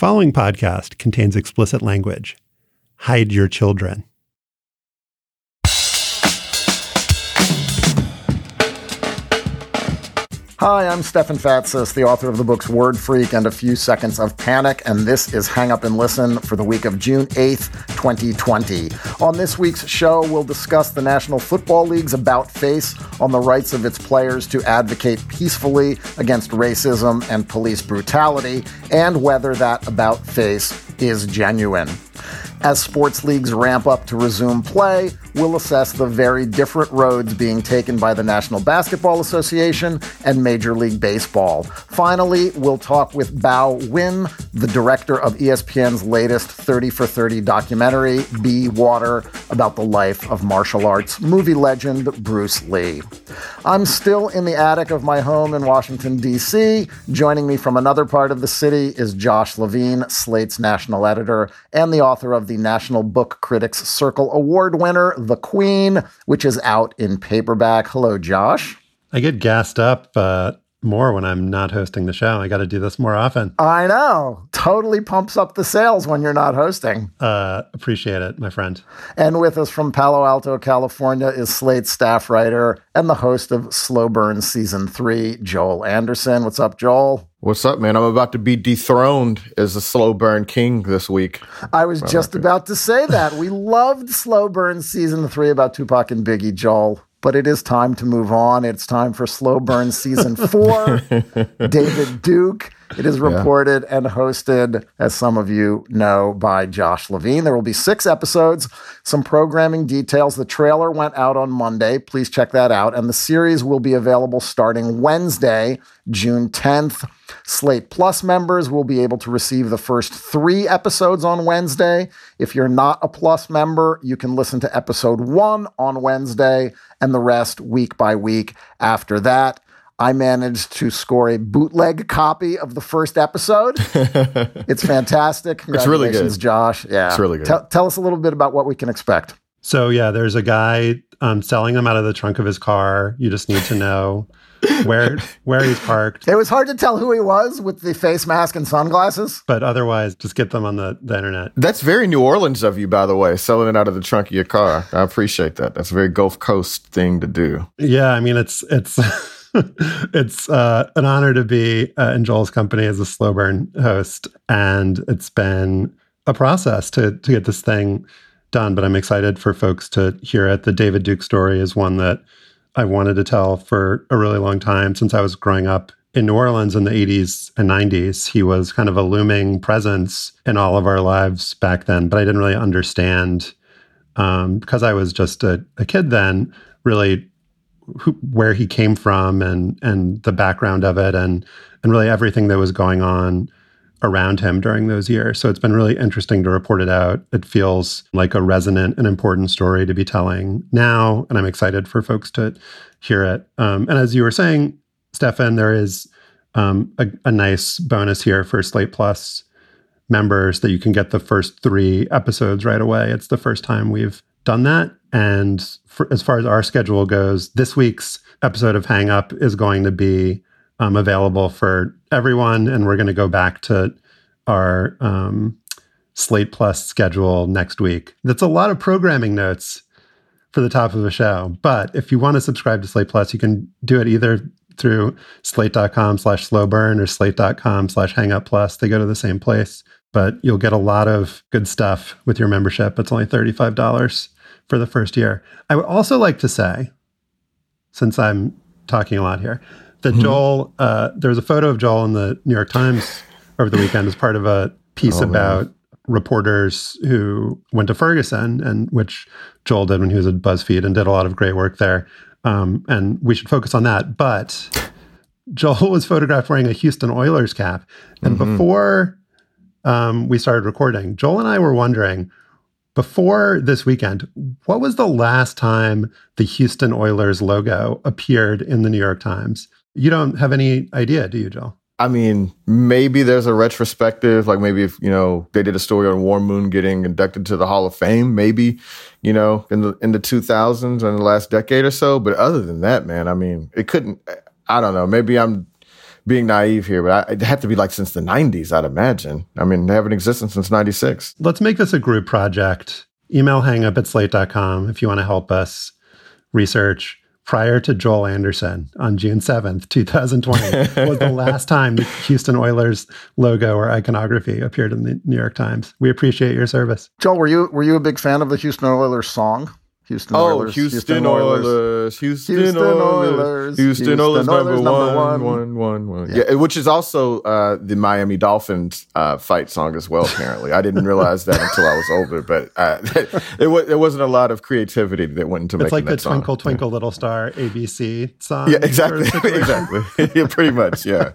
following podcast contains explicit language. Hide your children. Hi, I'm Stefan Fatsis, the author of the books Word Freak and A Few Seconds of Panic, and this is Hang Up and Listen for the week of June 8th, 2020. On this week's show, we'll discuss the National Football League's about face on the rights of its players to advocate peacefully against racism and police brutality, and whether that about face is genuine. As sports leagues ramp up to resume play, we'll assess the very different roads being taken by the National Basketball Association and Major League Baseball. Finally, we'll talk with Bao Nguyen, the director of ESPN's latest 30 for 30 documentary, Be Water, about the life of martial arts movie legend Bruce Lee. I'm still in the attic of my home in Washington, D.C. Joining me from another part of the city is Josh Levin, Slate's national editor and the author of the National Book Critics Circle Award winner, The Queen, which is out in paperback. Hello, Josh. I get gassed up uh, more when I'm not hosting the show. I got to do this more often. I know. Totally pumps up the sales when you're not hosting. Uh, appreciate it, my friend. And with us from Palo Alto, California, is Slate staff writer and the host of Slow Burn Season 3, Joel Anderson. What's up, Joel? What's up, man? I'm about to be dethroned as the slow burn king this week. I was just about to say that. We loved Slow Burn season three about Tupac and Biggie, Joel. But it is time to move on. It's time for Slow Burn season four. David Duke. It is reported yeah. and hosted, as some of you know, by Josh Levin. There will be six episodes, some programming details. The trailer went out on Monday. Please check that out. And the series will be available starting Wednesday, June 10th. Slate Plus members will be able to receive the first three episodes on Wednesday. If you're not a Plus member, you can listen to episode one on Wednesday and the rest week by week after that. I managed to score a bootleg copy of the first episode. it's fantastic. Congratulations, it's really good. Josh. Yeah. It's really good. Tell, tell us a little bit about what we can expect. So, yeah, there's a guy um, selling them out of the trunk of his car. You just need to know where where he's parked. It was hard to tell who he was with the face mask and sunglasses. But otherwise, just get them on the, the internet. That's very New Orleans of you, by the way, selling it out of the trunk of your car. I appreciate that. That's a very Gulf Coast thing to do. Yeah, I mean it's it's it's uh, an honor to be uh, in Joel's company as a slow burn host, and it's been a process to to get this thing done. But I'm excited for folks to hear it. The David Duke story is one that I wanted to tell for a really long time since I was growing up in New Orleans in the 80s and 90s. He was kind of a looming presence in all of our lives back then, but I didn't really understand um, because I was just a, a kid then, really who, where he came from and and the background of it and and really everything that was going on around him during those years. So it's been really interesting to report it out. It feels like a resonant and important story to be telling now, and I'm excited for folks to hear it. Um, and as you were saying, Stefan, there is um, a, a nice bonus here for Slate Plus members that you can get the first three episodes right away. It's the first time we've done that. And for, as far as our schedule goes, this week's episode of Hang Up is going to be um, available for everyone, and we're going to go back to our um, Slate Plus schedule next week. That's a lot of programming notes for the top of a show. But if you want to subscribe to Slate Plus, you can do it either through slate.com slash slowburn or slate.com slash hangup plus. They go to the same place, but you'll get a lot of good stuff with your membership. It's only $35 for the first year. I would also like to say, since I'm talking a lot here, that mm-hmm. Joel, uh, there was a photo of Joel in the New York Times over the weekend as part of a piece oh, about man. reporters who went to Ferguson, and which Joel did when he was at BuzzFeed and did a lot of great work there. Um, and we should focus on that. But Joel was photographed wearing a Houston Oilers cap, and mm-hmm. before um, we started recording, Joel and I were wondering before this weekend, what was the last time the Houston Oilers logo appeared in the New York Times? You don't have any idea, do you, Joel? I mean, maybe there's a retrospective, like maybe if, you know, they did a story on Warren Moon getting inducted to the Hall of Fame, maybe, you know, in the in the 2000s in the last decade or so. But other than that, man, I mean, it couldn't, I don't know, maybe I'm being naive here, but I, it had to be like since the 90s, I'd imagine. I mean, they haven't existed since 96. Let's make this a group project. Email hangup at slate.com if you want to help us research prior to Joel Anderson on June 7th, 2020, was the last time the Houston Oilers logo or iconography appeared in the New York Times. We appreciate your service. Joel, were you were you a big fan of the Houston Oilers song? Houston oh, Oilers. Houston, Houston Oilers. Oilers. Houston, Houston Oilers. Houston, Houston Oilers, number, number one, one, one, one, one. Yeah. yeah, which is also uh, the Miami Dolphins uh, fight song as well. Apparently, I didn't realize that until I was older. But uh, it, was, there wasn't a lot of creativity that went into it's making like the Twinkle Twinkle yeah. Little Star ABC song. Yeah, exactly, exactly. yeah, pretty much. Yeah.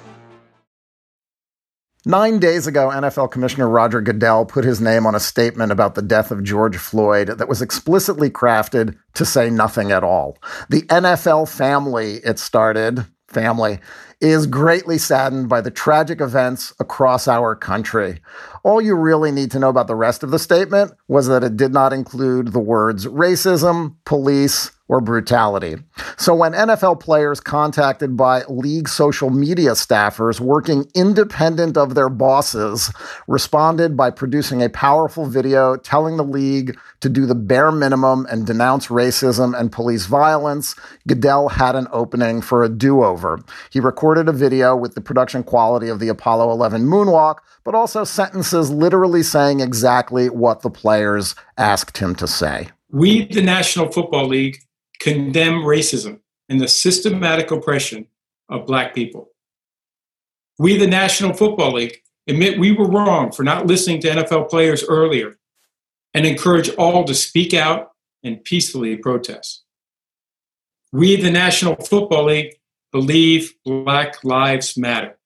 Nine days ago, NFL Commissioner Roger Goodell put his name on a statement about the death of George Floyd that was explicitly crafted to say nothing at all. The NFL family, it started, family, is greatly saddened by the tragic events across our country. All you really need to know about the rest of the statement was that it did not include the words racism, police, or brutality. So when NFL players contacted by league social media staffers working independent of their bosses responded by producing a powerful video telling the league to do the bare minimum and denounce racism and police violence, Goodell had an opening for a do-over. He recorded a video with the production quality of the Apollo 11 moonwalk, but also sentences literally saying exactly what the players asked him to say. We, the National Football League, condemn racism and the systematic oppression of Black people. We, the National Football League, admit we were wrong for not listening to NFL players earlier and encourage all to speak out and peacefully protest. We, the National Football League, believe Black Lives Matter.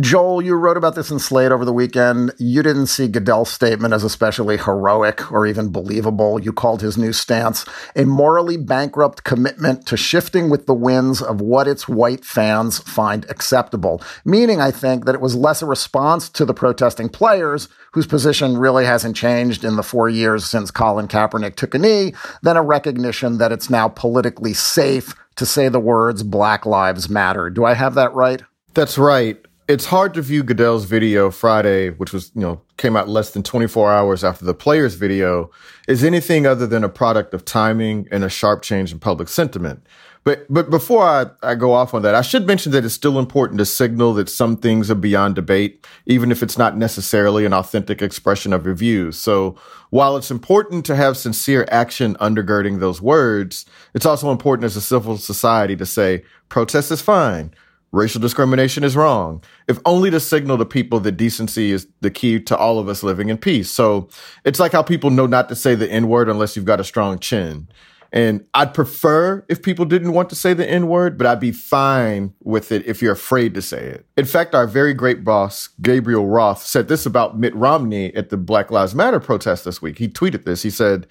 Joel, you wrote about this in Slate over the weekend. You didn't see Goodell's statement as especially heroic or even believable. You called his new stance a morally bankrupt commitment to shifting with the winds of what its white fans find acceptable. Meaning, I think, that it was less a response to the protesting players, whose position really hasn't changed in the four years since Colin Kaepernick took a knee, than a recognition that it's now politically safe to say the words Black Lives Matter. Do I have that right? That's right it's hard to view Goodell's video Friday, which was, you know, came out less than 24 hours after the players video, as anything other than a product of timing and a sharp change in public sentiment. But but before I, I go off on that, I should mention that it's still important to signal that some things are beyond debate, even if it's not necessarily an authentic expression of your views. So while it's important to have sincere action undergirding those words, it's also important as a civil society to say protest is fine racial discrimination is wrong, if only to signal to people that decency is the key to all of us living in peace. So it's like how people know not to say the N word unless you've got a strong chin. And I'd prefer if people didn't want to say the N word, but I'd be fine with it if you're afraid to say it. In fact, our very great boss, Gabriel Roth, said this about Mitt Romney at the Black Lives Matter protest this week. He tweeted this. He said,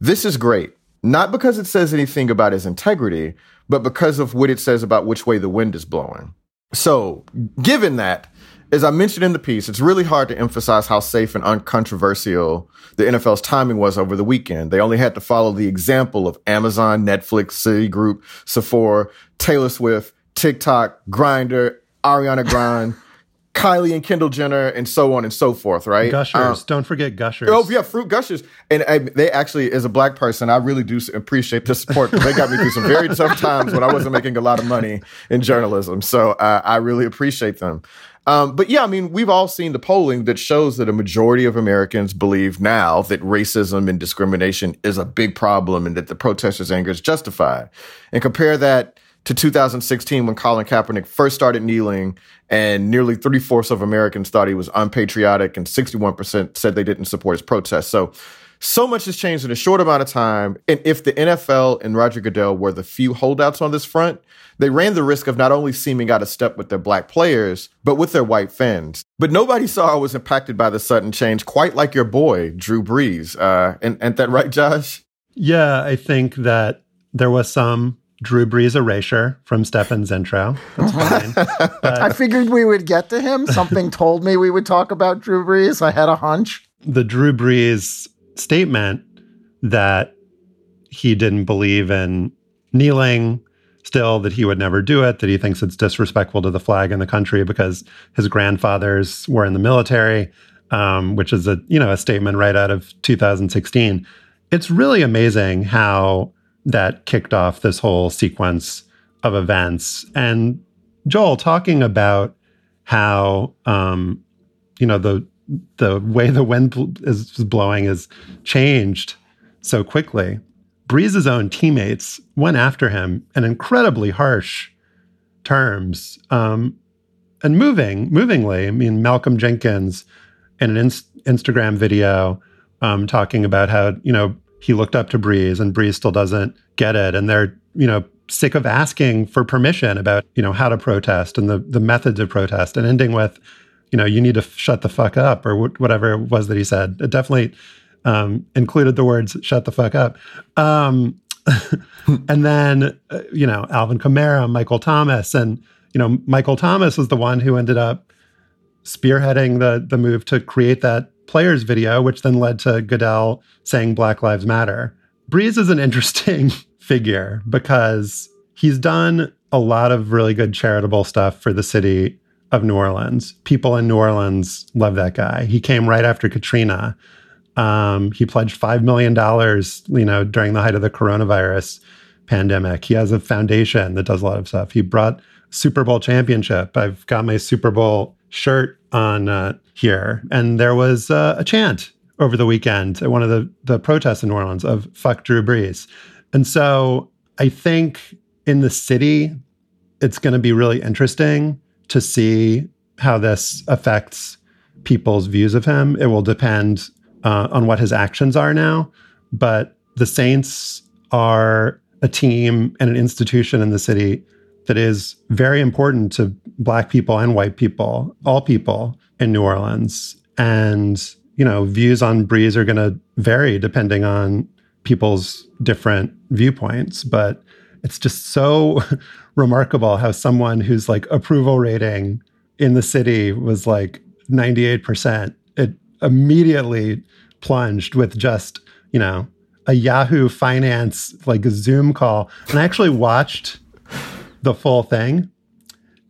This is great, not because it says anything about his integrity, but because of what it says about which way the wind is blowing. So, given that, as I mentioned in the piece, it's really hard to emphasize how safe and uncontroversial the NFL's timing was over the weekend. They only had to follow the example of Amazon, Netflix, Citigroup, Sephora, Taylor Swift, TikTok, Grindr, Ariana Grande. Kylie and Kendall Jenner and so on and so forth, right? Gushers. Um, Don't forget Gushers. Oh, yeah, Fruit Gushers. And uh, they actually, as a black person, I really do appreciate the support. They got me through some very tough times when I wasn't making a lot of money in journalism. So uh, I really appreciate them. Um, but yeah, I mean, we've all seen the polling that shows that a majority of Americans believe now that racism and discrimination is a big problem and that the protesters' anger is justified. And compare that to 2016 when Colin Kaepernick first started kneeling and nearly three fourths of Americans thought he was unpatriotic and 61% said they didn't support his protest. So so much has changed in a short amount of time. And if the NFL and Roger Goodell were the few holdouts on this front, they ran the risk of not only seeming out of step with their black players, but with their white fans. But nobody saw or was impacted by the sudden change quite like your boy, Drew Brees. Uh, and, and that right, Josh? Yeah, I think that there was some Drew Brees erasure from Stefan's intro. That's fine. But I figured we would get to him. Something told me we would talk about Drew Brees. I had a hunch. the Drew Brees statement that he didn't believe in kneeling still, that he would never do it, that he thinks it's disrespectful to the flag and the country because his grandfathers were in the military, um, which is a you know a statement right out of 2016. It's really amazing how that kicked off this whole sequence of events. And Joel talking about how um, you know the the way the wind is blowing has changed so quickly. Brees's own teammates went after him in incredibly harsh terms, um, and moving, movingly. I mean, Malcolm Jenkins in an ins- Instagram video um, talking about how you know he looked up to Brees and Brees still doesn't get it, and they're you know sick of asking for permission about you know how to protest and the the methods of protest, and ending with you know you need to shut the fuck up or wh- whatever it was that he said. It definitely um, included the words "shut the fuck up." Um, and then uh, you know Alvin Kamara, Michael Thomas, and you know Michael Thomas was the one who ended up spearheading the the move to create that players video, which then led to Goodell saying Black Lives Matter. Brees is an interesting figure because he's done a lot of really good charitable stuff for the city of New Orleans. People in New Orleans love that guy. He came right after Katrina. Um, he pledged five million dollars, you know, during the height of the coronavirus pandemic. He has a foundation that does a lot of stuff. He brought Super Bowl championship. I've got my Super Bowl shirt on uh, here, and there was uh, a chant over the weekend at one of the the protests in New Orleans of "fuck Drew Brees," and so I think in the city, it's going to be really interesting to see how this affects people's views of him. It will depend uh, on what his actions are now, but the Saints are a team and an institution in the city that is very important to black people and white people, all people in New Orleans. And, you know, views on Brees are going to vary depending on people's different viewpoints. But it's just so remarkable how someone whose like approval rating in the city was like 98%, it immediately plunged with just, you know, a Yahoo Finance like Zoom call. And I actually watched the full thing.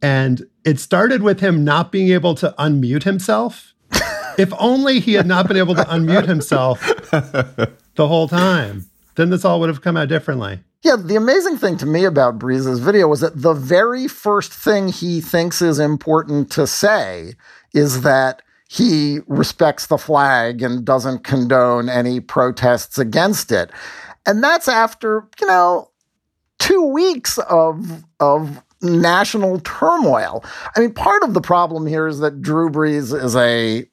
And it started with him not being able to unmute himself. if only he had not been able to unmute himself the whole time, then this all would have come out differently. Yeah, the amazing thing to me about Brees's video was that the very first thing he thinks is important to say is that he respects the flag and doesn't condone any protests against it. And that's after, you know, two weeks of of national turmoil. I mean, part of the problem here is that Drew Brees is a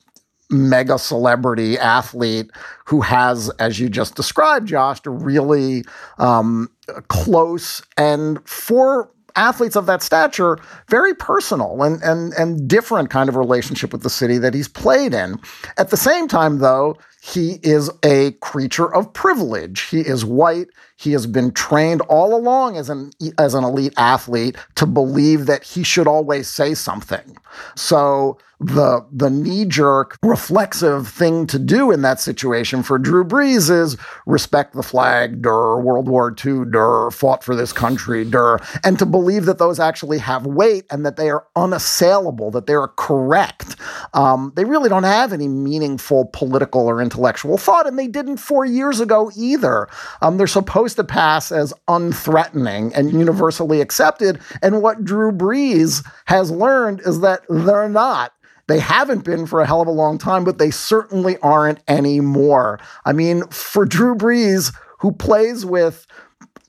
mega celebrity athlete who has, as you just described, Josh, a really um, close and for athletes of that stature, very personal and and and different kind of relationship with the city that he's played in. At the same time, though, he is a creature of privilege. He is white. He has been trained all along as an as an elite athlete to believe that he should always say something. So the the knee jerk reflexive thing to do in that situation for Drew Brees is respect the flag, der, World War II, der, fought for this country, der, and to believe that those actually have weight and that they are unassailable, that they are correct. Um, they really don't have any meaningful political or intellectual thought, and they didn't four years ago either. Um, they're supposed to pass as unthreatening and universally accepted, and what Drew Brees has learned is that they're not. They haven't been for a hell of a long time, but they certainly aren't anymore. I mean, for Drew Brees, who plays with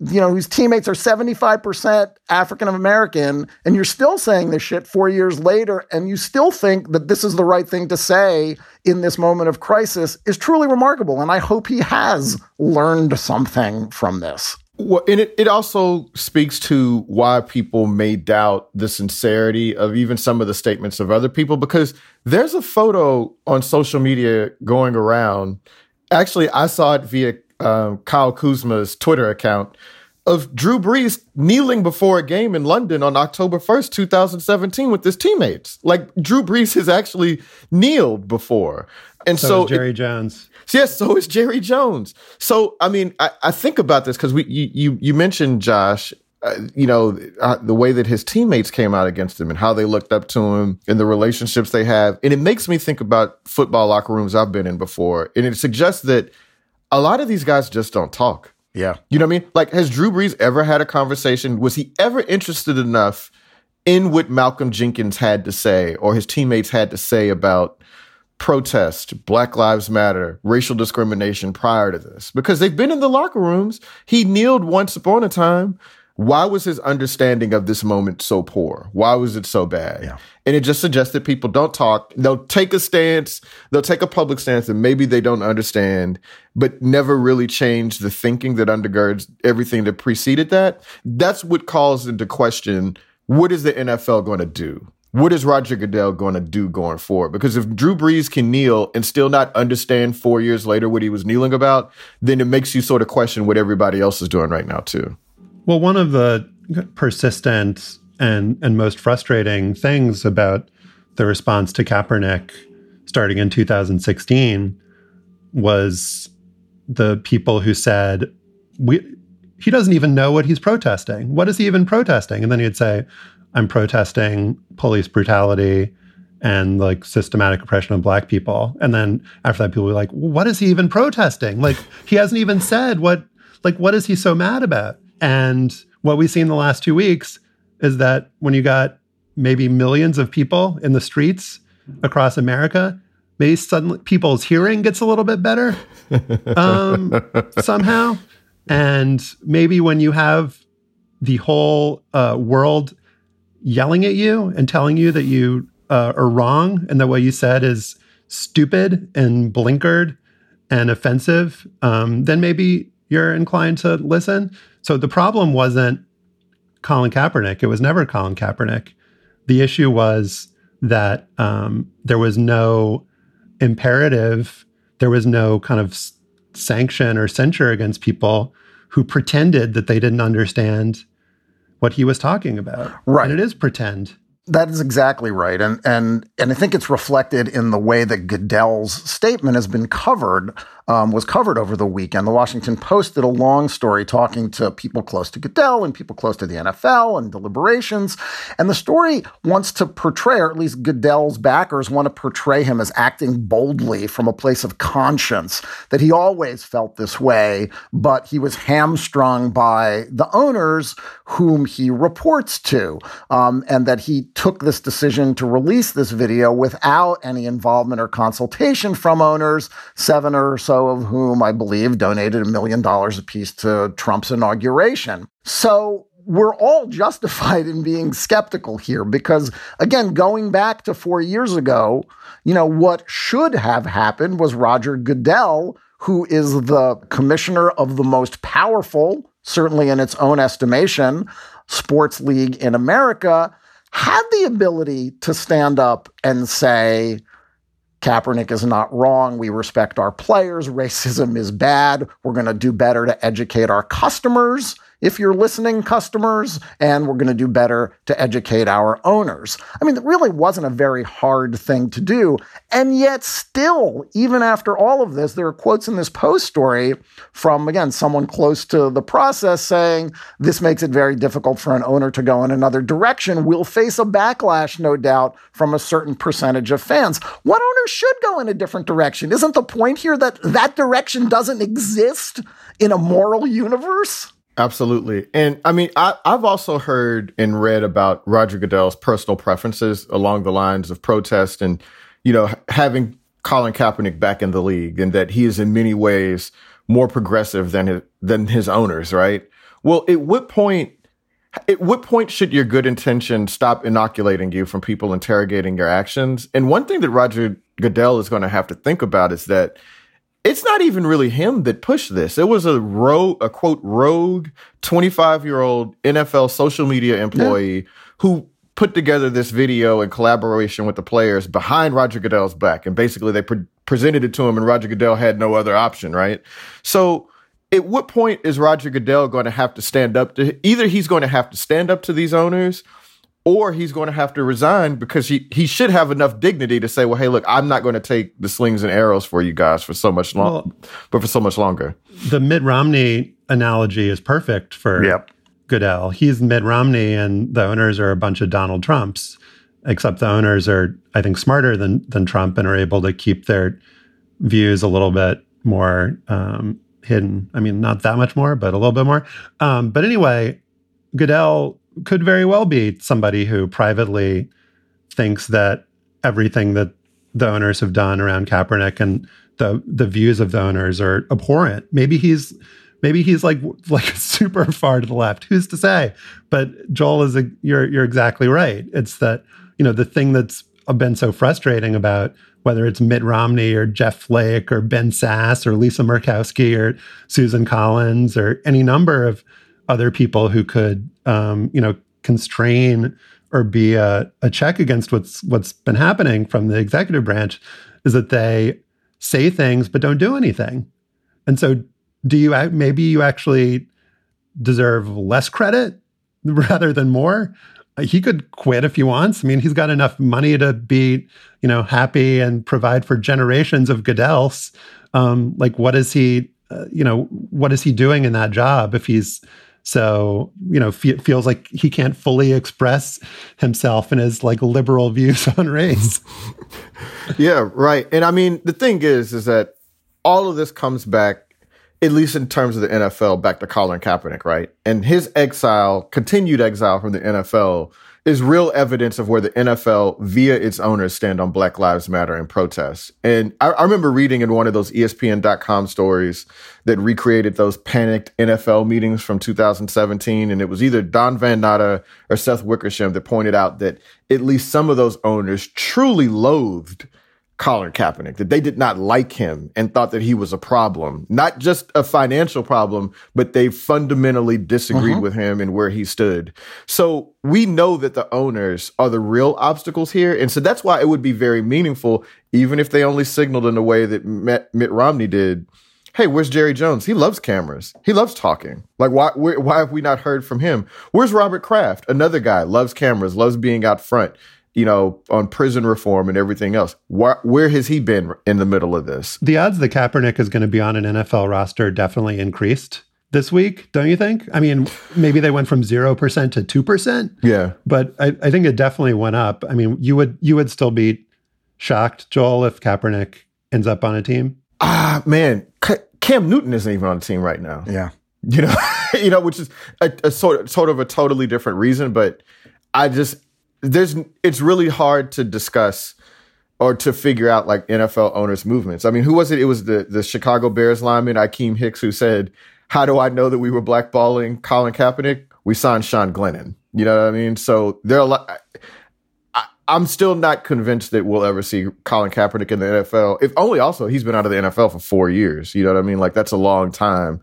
you know, whose teammates are 75% African American, and you're still saying this shit four years later, and you still think that this is the right thing to say in this moment of crisis is truly remarkable. And I hope he has learned something from this. Well, and it, it also speaks to why people may doubt the sincerity of even some of the statements of other people, because there's a photo on social media going around. Actually, I saw it via um, Kyle Kuzma's Twitter account of Drew Brees kneeling before a game in London on October 1st, 2017 with his teammates. Like Drew Brees has actually kneeled before. And so, so Jerry it, Jones. Yes, so is Jerry Jones. So, I mean, I, I think about this because we you, you, you mentioned Josh, uh, you know, uh, the way that his teammates came out against him and how they looked up to him and the relationships they have. And it makes me think about football locker rooms I've been in before. And it suggests that a lot of these guys just don't talk. Yeah. You know what I mean? Like, has Drew Brees ever had a conversation? Was he ever interested enough in what Malcolm Jenkins had to say or his teammates had to say about protest, Black Lives Matter, racial discrimination prior to this? Because they've been in the locker rooms. He kneeled once upon a time why was his understanding of this moment so poor? Why was it so bad? Yeah. And it just suggests that people don't talk. They'll take a stance, they'll take a public stance and maybe they don't understand, but never really change the thinking that undergirds everything that preceded that. That's what calls into question what is the NFL going to do? What is Roger Goodell going to do going forward? Because if Drew Brees can kneel and still not understand four years later what he was kneeling about, then it makes you sort of question what everybody else is doing right now, too. Well, one of the persistent and and most frustrating things about the response to Kaepernick starting in 2016 was the people who said we he doesn't even know what he's protesting. What is he even protesting? And then he'd say, I'm protesting police brutality and like systematic oppression of black people. And then after that, people were like, what is he even protesting? Like he hasn't even said what like what is he so mad about? And what we've seen the last two weeks is that when you got maybe millions of people in the streets across America, maybe suddenly people's hearing gets a little bit better um, somehow. And maybe when you have the whole uh, world yelling at you and telling you that you uh, are wrong and that what you said is stupid and blinkered and offensive, um, then maybe you're inclined to listen. So the problem wasn't Colin Kaepernick. It was never Colin Kaepernick. The issue was that um, there was no imperative, there was no kind of sanction or censure against people who pretended that they didn't understand what he was talking about. Right. And it is pretend. That is exactly right. And and and I think it's reflected in the way that Goodell's statement has been covered um, was covered over the weekend. The Washington Post did a long story talking to people close to Goodell and people close to the NFL and deliberations. And the story wants to portray, or at least Goodell's backers want to portray him as acting boldly from a place of conscience, that he always felt this way, but he was hamstrung by the owners whom he reports to, um, and that he took this decision to release this video without any involvement or consultation from owners, seven or so of whom I believe donated a million dollars apiece to Trump's inauguration. So we're all justified in being skeptical here because, again, going back to four years ago, you know, what should have happened was Roger Goodell, who is the commissioner of the most powerful, certainly in its own estimation, sports league in America, had the ability to stand up and say, Kaepernick is not wrong. We respect our players. Racism is bad. We're going to do better to educate our customers if you're listening, customers, and we're going to do better to educate our owners. I mean, it really wasn't a very hard thing to do. And yet, still, even after all of this, there are quotes in this post story from, again, someone close to the process saying this makes it very difficult for an owner to go in another direction. We'll face a backlash, no doubt, from a certain percentage of fans. What owner should go in a different direction? Isn't the point here that that direction doesn't exist in a moral universe? Absolutely. And I mean, I, have also heard and read about Roger Goodell's personal preferences along the lines of protest and, you know, having Colin Kaepernick back in the league and that he is in many ways more progressive than his, than his owners, right? well, at what point at what point should your good intention stop inoculating you from people interrogating your actions? And one thing that Roger Goodell is going to have to think about is that it's not even really him that pushed this. It was a rogue, a quote, rogue 25 year old NFL social media employee yeah. who put together this video in collaboration with the players behind Roger Goodell's back. And basically they pre- presented it to him and Roger Goodell had no other option, right? So at what point is Roger Goodell going to have to stand up to either he's going to have to stand up to these owners or he's going to have to resign because he, he should have enough dignity to say, well, hey, look, I'm not going to take the slings and arrows for you guys for so much long, well, but for so much longer. The Mitt Romney analogy is perfect for yep. Goodell. He's Mitt Romney, and the owners are a bunch of Donald Trumps. Except the owners are, I think, smarter than than Trump and are able to keep their views a little bit more um, hidden. I mean, not that much more, but a little bit more. Um, but anyway, Goodell could very well be somebody who privately thinks that everything that the owners have done around Kaepernick and the the views of the owners are abhorrent. Maybe he's maybe he's like like super far to the left. Who's to say? But Joel is a, you're you're exactly right. It's that you know the thing that's been so frustrating about whether it's Mitt Romney or Jeff Flake or Ben Sasse or Lisa Murkowski or Susan Collins or any number of other people who could, um, you know, constrain or be a, a check against what's what's been happening from the executive branch is that they say things but don't do anything. And so, do you maybe you actually deserve less credit rather than more? he could quit if he wants. I mean, he's got enough money to be, you know, happy and provide for generations of Goodells. Um, like, what is he, uh, you know, what is he doing in that job if he's so, you know, fe- feels like he can't fully express himself and his like liberal views on race. yeah, right. And I mean, the thing is, is that all of this comes back at least in terms of the NFL, back to Colin Kaepernick, right? And his exile, continued exile from the NFL, is real evidence of where the NFL, via its owners, stand on Black Lives Matter and protests. And I, I remember reading in one of those ESPN.com stories that recreated those panicked NFL meetings from 2017. And it was either Don Van Natta or Seth Wickersham that pointed out that at least some of those owners truly loathed Colin Kaepernick, that they did not like him and thought that he was a problem, not just a financial problem, but they fundamentally disagreed uh-huh. with him and where he stood. So we know that the owners are the real obstacles here. And so that's why it would be very meaningful, even if they only signaled in a way that Mitt Romney did. Hey, where's Jerry Jones? He loves cameras. He loves talking. Like, why, why have we not heard from him? Where's Robert Kraft? Another guy loves cameras, loves being out front you know, on prison reform and everything else. Where, where has he been in the middle of this? The odds that Kaepernick is going to be on an NFL roster definitely increased this week, don't you think? I mean, maybe they went from 0% to 2%. Yeah. But I, I think it definitely went up. I mean, you would you would still be shocked, Joel, if Kaepernick ends up on a team? Ah, man. Cam Newton isn't even on the team right now. Yeah. You know, you know, which is a, a sort sort of a totally different reason, but I just there's it's really hard to discuss or to figure out like NFL owners movements. I mean, who was it? It was the the Chicago Bears lineman Akiem Hicks who said, "How do I know that we were blackballing Colin Kaepernick? We signed Sean Glennon." You know what I mean? So there are a lot. I, I'm still not convinced that we'll ever see Colin Kaepernick in the NFL. If only also he's been out of the NFL for four years. You know what I mean? Like that's a long time.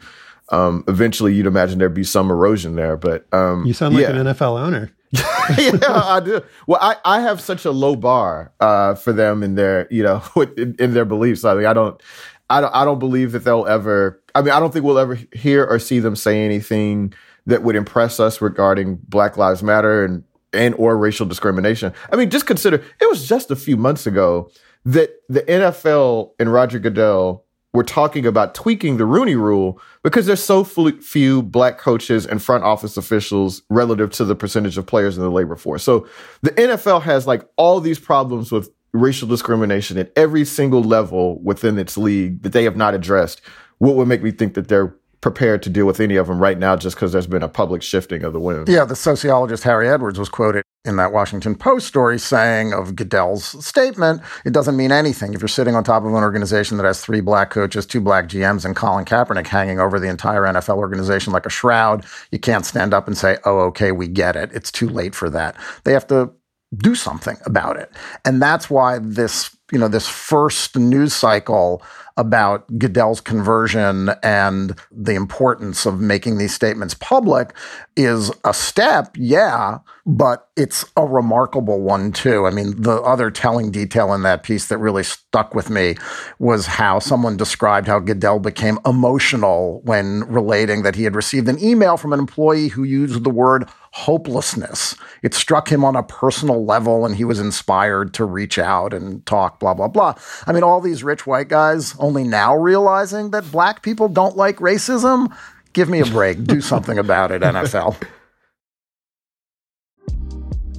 Um, eventually, you'd imagine there'd be some erosion there, but um, you sound like yeah. an NFL owner. yeah, I do. Well, I, I have such a low bar uh, for them in their you know in, in their beliefs. I mean, I don't, I don't, I don't believe that they'll ever. I mean, I don't think we'll ever hear or see them say anything that would impress us regarding Black Lives Matter and and or racial discrimination. I mean, just consider it was just a few months ago that the NFL and Roger Goodell we're talking about tweaking the Rooney rule because there's so few black coaches and front office officials relative to the percentage of players in the labor force. So the NFL has like all these problems with racial discrimination at every single level within its league that they have not addressed. What would make me think that they're prepared to deal with any of them right now just because there's been a public shifting of the winds? Yeah, the sociologist Harry Edwards was quoted in that Washington Post story saying of Goodell's statement, it doesn't mean anything. If you're sitting on top of an organization that has three black coaches, two black GMs, and Colin Kaepernick hanging over the entire NFL organization like a shroud, you can't stand up and say, oh, okay, we get it. It's too late for that. They have to do something about it. And that's why this, you know, this first news cycle about Goodell's conversion and the importance of making these statements public is a step, yeah, but it's a remarkable one too. I mean, the other telling detail in that piece that really stuck with me was how someone described how Goodell became emotional when relating that he had received an email from an employee who used the word hopelessness. It struck him on a personal level and he was inspired to reach out and talk, blah, blah, blah. I mean, all these rich white guys only now realizing that black people don't like racism. Give me a break. Do something about it, NFL.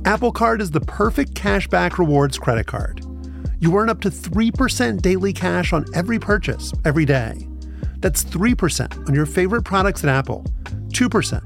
Apple Card is the perfect cashback rewards credit card. You earn up to 3% daily cash on every purchase every day. That's 3% on your favorite products at Apple, 2%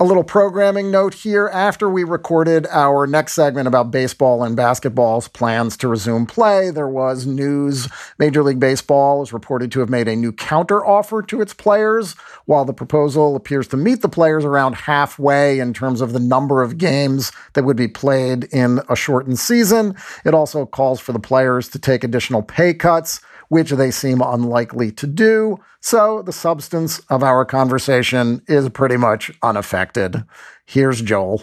A little programming note here. After we recorded our next segment about baseball and basketball's plans to resume play, there was news. Major League Baseball is reported to have made a new counter offer to its players. While the proposal appears to meet the players around halfway in terms of the number of games that would be played in a shortened season, it also calls for the players to take additional pay cuts which they seem unlikely to do. So the substance of our conversation is pretty much unaffected. Here's Joel.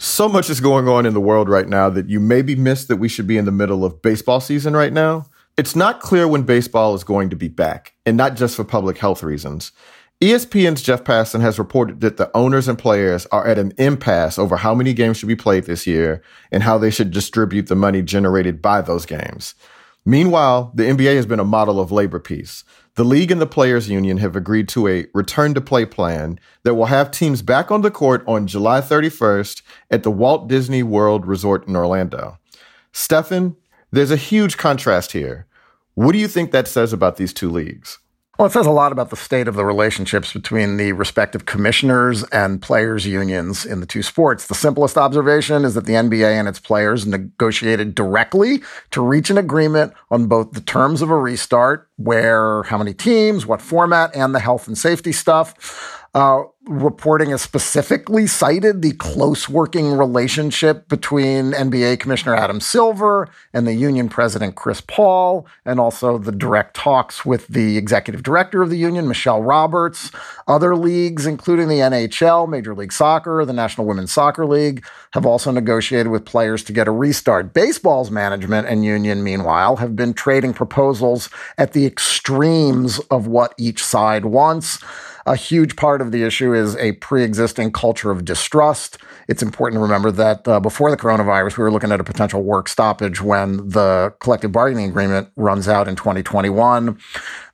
So much is going on in the world right now that you maybe missed that we should be in the middle of baseball season right now. It's not clear when baseball is going to be back, and not just for public health reasons. ESPN's Jeff Passan has reported that the owners and players are at an impasse over how many games should be played this year and how they should distribute the money generated by those games. Meanwhile, the NBA has been a model of labor peace. The league and the players union have agreed to a return to play plan that will have teams back on the court on July 31st at the Walt Disney World Resort in Orlando. Stefan, there's a huge contrast here. What do you think that says about these two leagues? Well, it says a lot about the state of the relationships between the respective commissioners and players' unions in the two sports. The simplest observation is that the NBA and its players negotiated directly to reach an agreement on both the terms of a restart, where, how many teams, what format, and the health and safety stuff. Uh, reporting has specifically cited the close working relationship between NBA Commissioner Adam Silver and the union president Chris Paul, and also the direct talks with the executive director of the union, Michelle Roberts. Other leagues, including the NHL, Major League Soccer, the National Women's Soccer League, have also negotiated with players to get a restart. Baseball's management and union, meanwhile, have been trading proposals at the extremes of what each side wants. A huge part of the issue is a pre existing culture of distrust. It's important to remember that uh, before the coronavirus, we were looking at a potential work stoppage when the collective bargaining agreement runs out in 2021.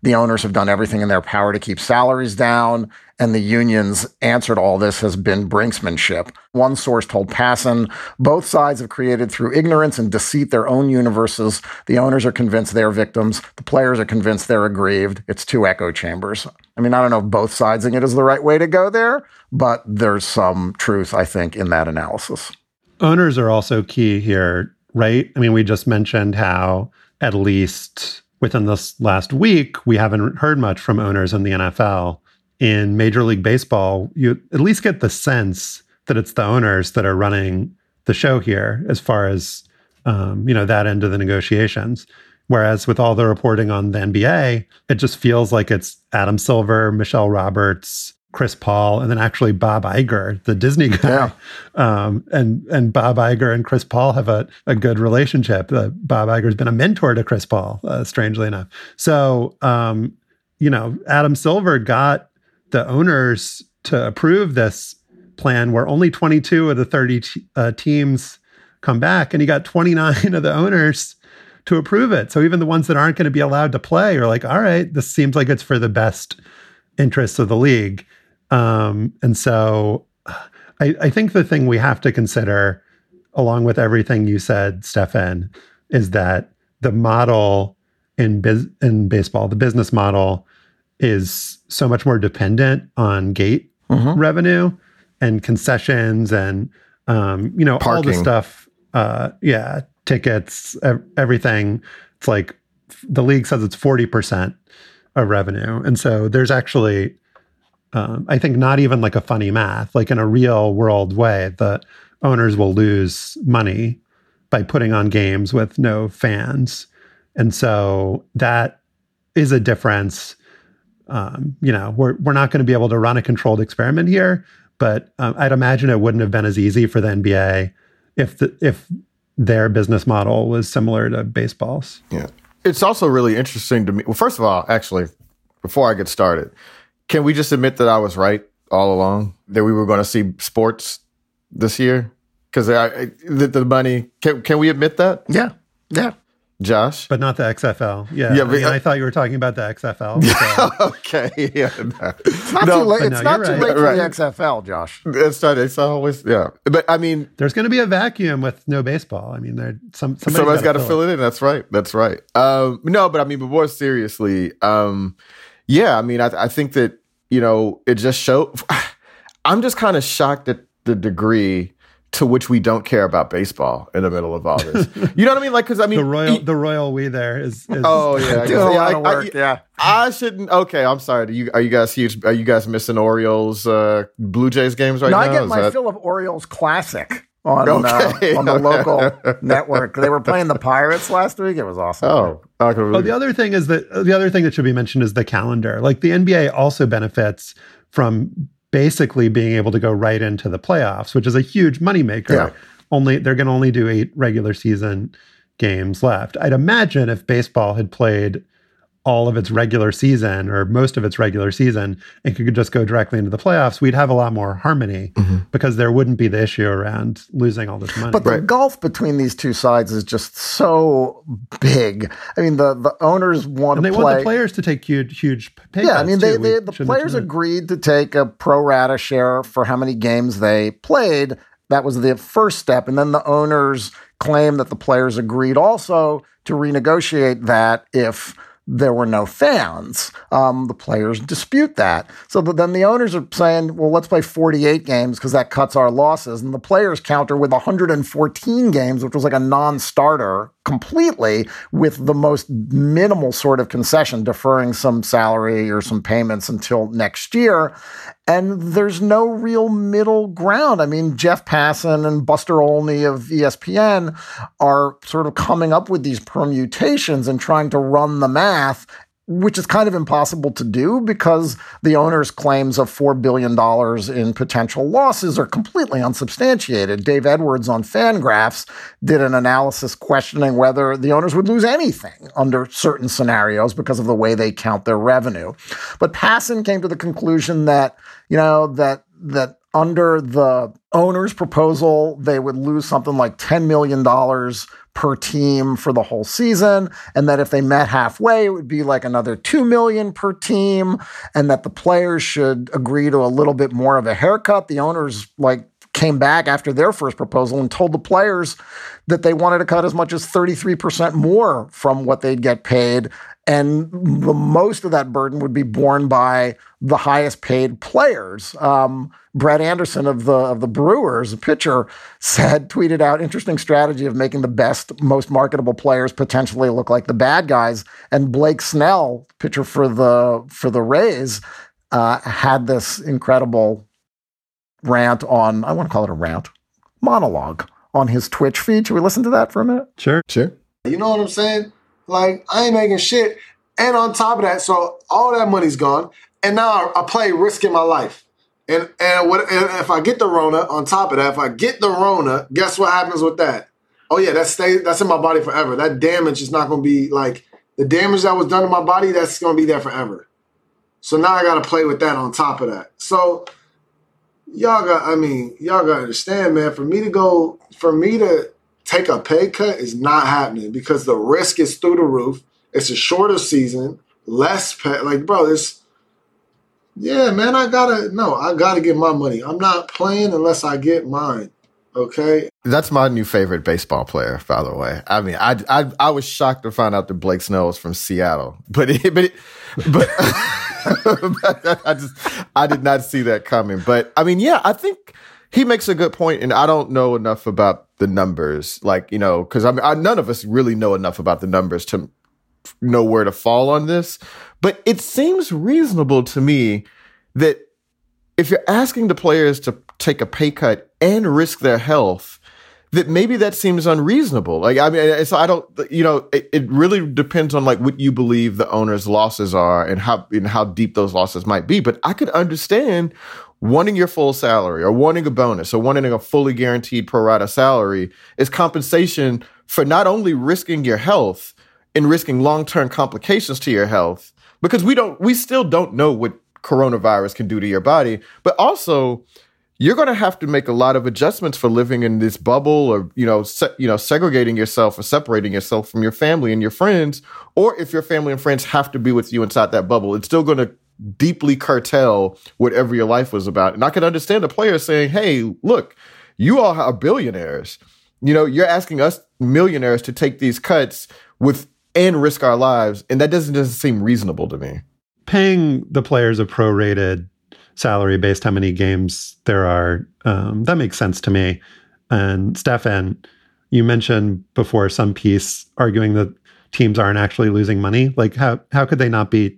The owners have done everything in their power to keep salaries down, and the union's answer to all this has been brinksmanship. One source told Passan both sides have created through ignorance and deceit their own universes. The owners are convinced they're victims, the players are convinced they're aggrieved. It's two echo chambers. I mean, I don't know if both sidesing it is the right way to go there, but there's some truth, I think, in that analysis. Owners are also key here, right? I mean, we just mentioned how at least within this last week, we haven't heard much from owners in the NFL. In Major League Baseball, you at least get the sense that it's the owners that are running the show here as far as um, you know that end of the negotiations. Whereas with all the reporting on the NBA, it just feels like it's Adam Silver, Michelle Roberts, Chris Paul, and then actually Bob Iger, the Disney guy. Yeah. Um, and and Bob Iger and Chris Paul have a, a good relationship. Uh, Bob Iger's been a mentor to Chris Paul, uh, strangely enough. So, um, you know, Adam Silver got the owners to approve this plan where only 22 of the 30 t- uh, teams come back, and he got 29 of the owners to approve it. So even the ones that aren't going to be allowed to play are like, all right, this seems like it's for the best interests of the league. Um, and so I, I think the thing we have to consider, along with everything you said, Stefan, is that the model in biz- in baseball, the business model, is so much more dependent on gate Mhm. revenue and concessions and um, you know all the stuff. Uh, yeah, tickets, everything. It's like the league says it's forty percent of revenue, and so there's actually, um, I think, not even like a funny math. Like in a real world way, the owners will lose money by putting on games with no fans, and so that is a difference. Um, you know, we're we're not going to be able to run a controlled experiment here, but um, I'd imagine it wouldn't have been as easy for the NBA if the if their business model was similar to baseball's. Yeah. It's also really interesting to me. Well, first of all, actually, before I get started, can we just admit that I was right all along that we were going to see sports this year? Because the, the money, can, can we admit that, Yeah. Yeah. Josh? But not the XFL. Yeah. Yeah, I, but- mean, I thought you were talking about the XFL. so- okay. Yeah. No. It's not No, too late. It's no, not too right. late for Right. the XFL, Josh. It's not, it's always, yeah. But I mean, There's going to be a vacuum with no baseball. I mean, there some somebody's, somebody's got gotta to fill it in. That's right. That's right. Um, no, but I mean, but more seriously, um, yeah, I mean, I, I think that, you know, it just show. I'm just kind of shocked at the degree to which we don't care about baseball in the middle of all this. you know what I mean? Like, cause I mean, The royal, e- the royal we there is. is oh yeah, I Doing a lot yeah, of I- I- yeah. I shouldn't. Okay, I'm sorry. Do you are you guys huge? Are you guys missing Orioles, uh, Blue Jays games right No, now? I get Is my that- fill of Orioles Classic on Okay. uh, on the local network. They were playing the Pirates last week. It was awesome. Oh, okay. Oh, the other thing is that the other thing that should be mentioned is the calendar. Like the NBA also benefits from basically being able to go right into the playoffs, which is a huge moneymaker. Yeah. Only they're going to only do eight regular season games left. I'd imagine if baseball had played all of its regular season or most of its regular season and could just go directly into the playoffs, we'd have a lot more harmony mm-hmm. because there wouldn't be the issue around losing all this money. But the Right. gulf between these two sides is just so big. I mean, the the owners want and to they play. want the players to take huge, huge pay yeah, I mean, they, they the players agreed to take a pro rata share for how many games they played. That was the first step, and then the owners claim that the players agreed also to renegotiate that if there were no fans. Um, the players dispute that. So th- then the owners are saying, well, let's play 48 games because that cuts our losses. And the players counter with 114 games, which was like a non starter completely with the most minimal sort of concession, deferring some salary or some payments until next year. And there's no real middle ground. I mean, Jeff Passan and Buster Olney of ESPN are sort of coming up with these permutations and trying to run the math which is kind of impossible to do because the owner's claims of $4 billion in potential losses are completely unsubstantiated. Dave Edwards on Fangraphs did an analysis questioning whether the owners would lose anything under certain scenarios because of the way they count their revenue. But Passan came to the conclusion that, you know, that that under the owner's proposal, they would lose something like $10 million per team for the whole season. And that if they met halfway, it would be like another 2 million per team. And that the players should agree to a little bit more of a haircut. The owners like came back after their first proposal and told the players that they wanted to cut as much as 33% more from what they'd get paid. And the most of that burden would be borne by the highest paid players. Um, Brett Anderson of the of the Brewers, a pitcher, said, tweeted out, interesting strategy of making the best, most marketable players potentially look like the bad guys. And Blake Snell, pitcher for the for the Rays, uh, had this incredible rant on, I want to call it a rant, monologue on his Twitch feed. Should we listen to that for a minute? Sure. Sure. You know what I'm saying? Like I ain't making shit. And on top of that, so all that money's gone, and now I, I play risking my life. And and what and if I get the Rona on top of that, if I get the Rona, guess what happens with that? Oh yeah, that stays that's in my body forever. That damage is not gonna be like the damage that was done to my body, that's gonna be there forever. So now I gotta play with that on top of that. So y'all got I mean, y'all gotta understand, man, for me to go for me to take a pay cut is not happening because the risk is through the roof. It's a shorter season, less pay. Like, bro, this Yeah, man, I gotta no, I gotta get my money. I'm not playing unless I get mine. Okay. That's my new favorite baseball player, by the way. I mean, I I, I was shocked to find out that Blake Snell was from Seattle, but it, but it, but I just I did not see that coming. But I mean, yeah, I think he makes a good point, and I don't know enough about the numbers, like you know, because I mean, I, none of us really know enough about the numbers to know where to fall on this. But it seems reasonable to me that if you're asking the players to take a pay cut and risk their health, that maybe that seems unreasonable. Like, I mean, so I don't, you know, it, it, really depends on like what you believe the owner's losses are and how, and how deep those losses might be. But I could understand wanting your full salary or wanting a bonus or wanting a fully guaranteed pro rata salary is compensation for not only risking your health and risking long-term complications to your health because we don't, we still don't know what coronavirus can do to your body, but also you're going to have to make a lot of adjustments for living in this bubble or you know se- you know segregating yourself or separating yourself from your family and your friends or if your family and friends have to be with you inside that bubble it's still going to deeply curtail whatever your life was about. And i can understand a player saying hey look you all are billionaires. You know you're asking us millionaires to take these cuts with and risk our lives and that doesn't doesn't seem reasonable to me. Paying the players a prorated salary based how many games there are. Um, that makes sense to me. And Stefan, you mentioned before some piece arguing that teams aren't actually losing money. Like how how could they not be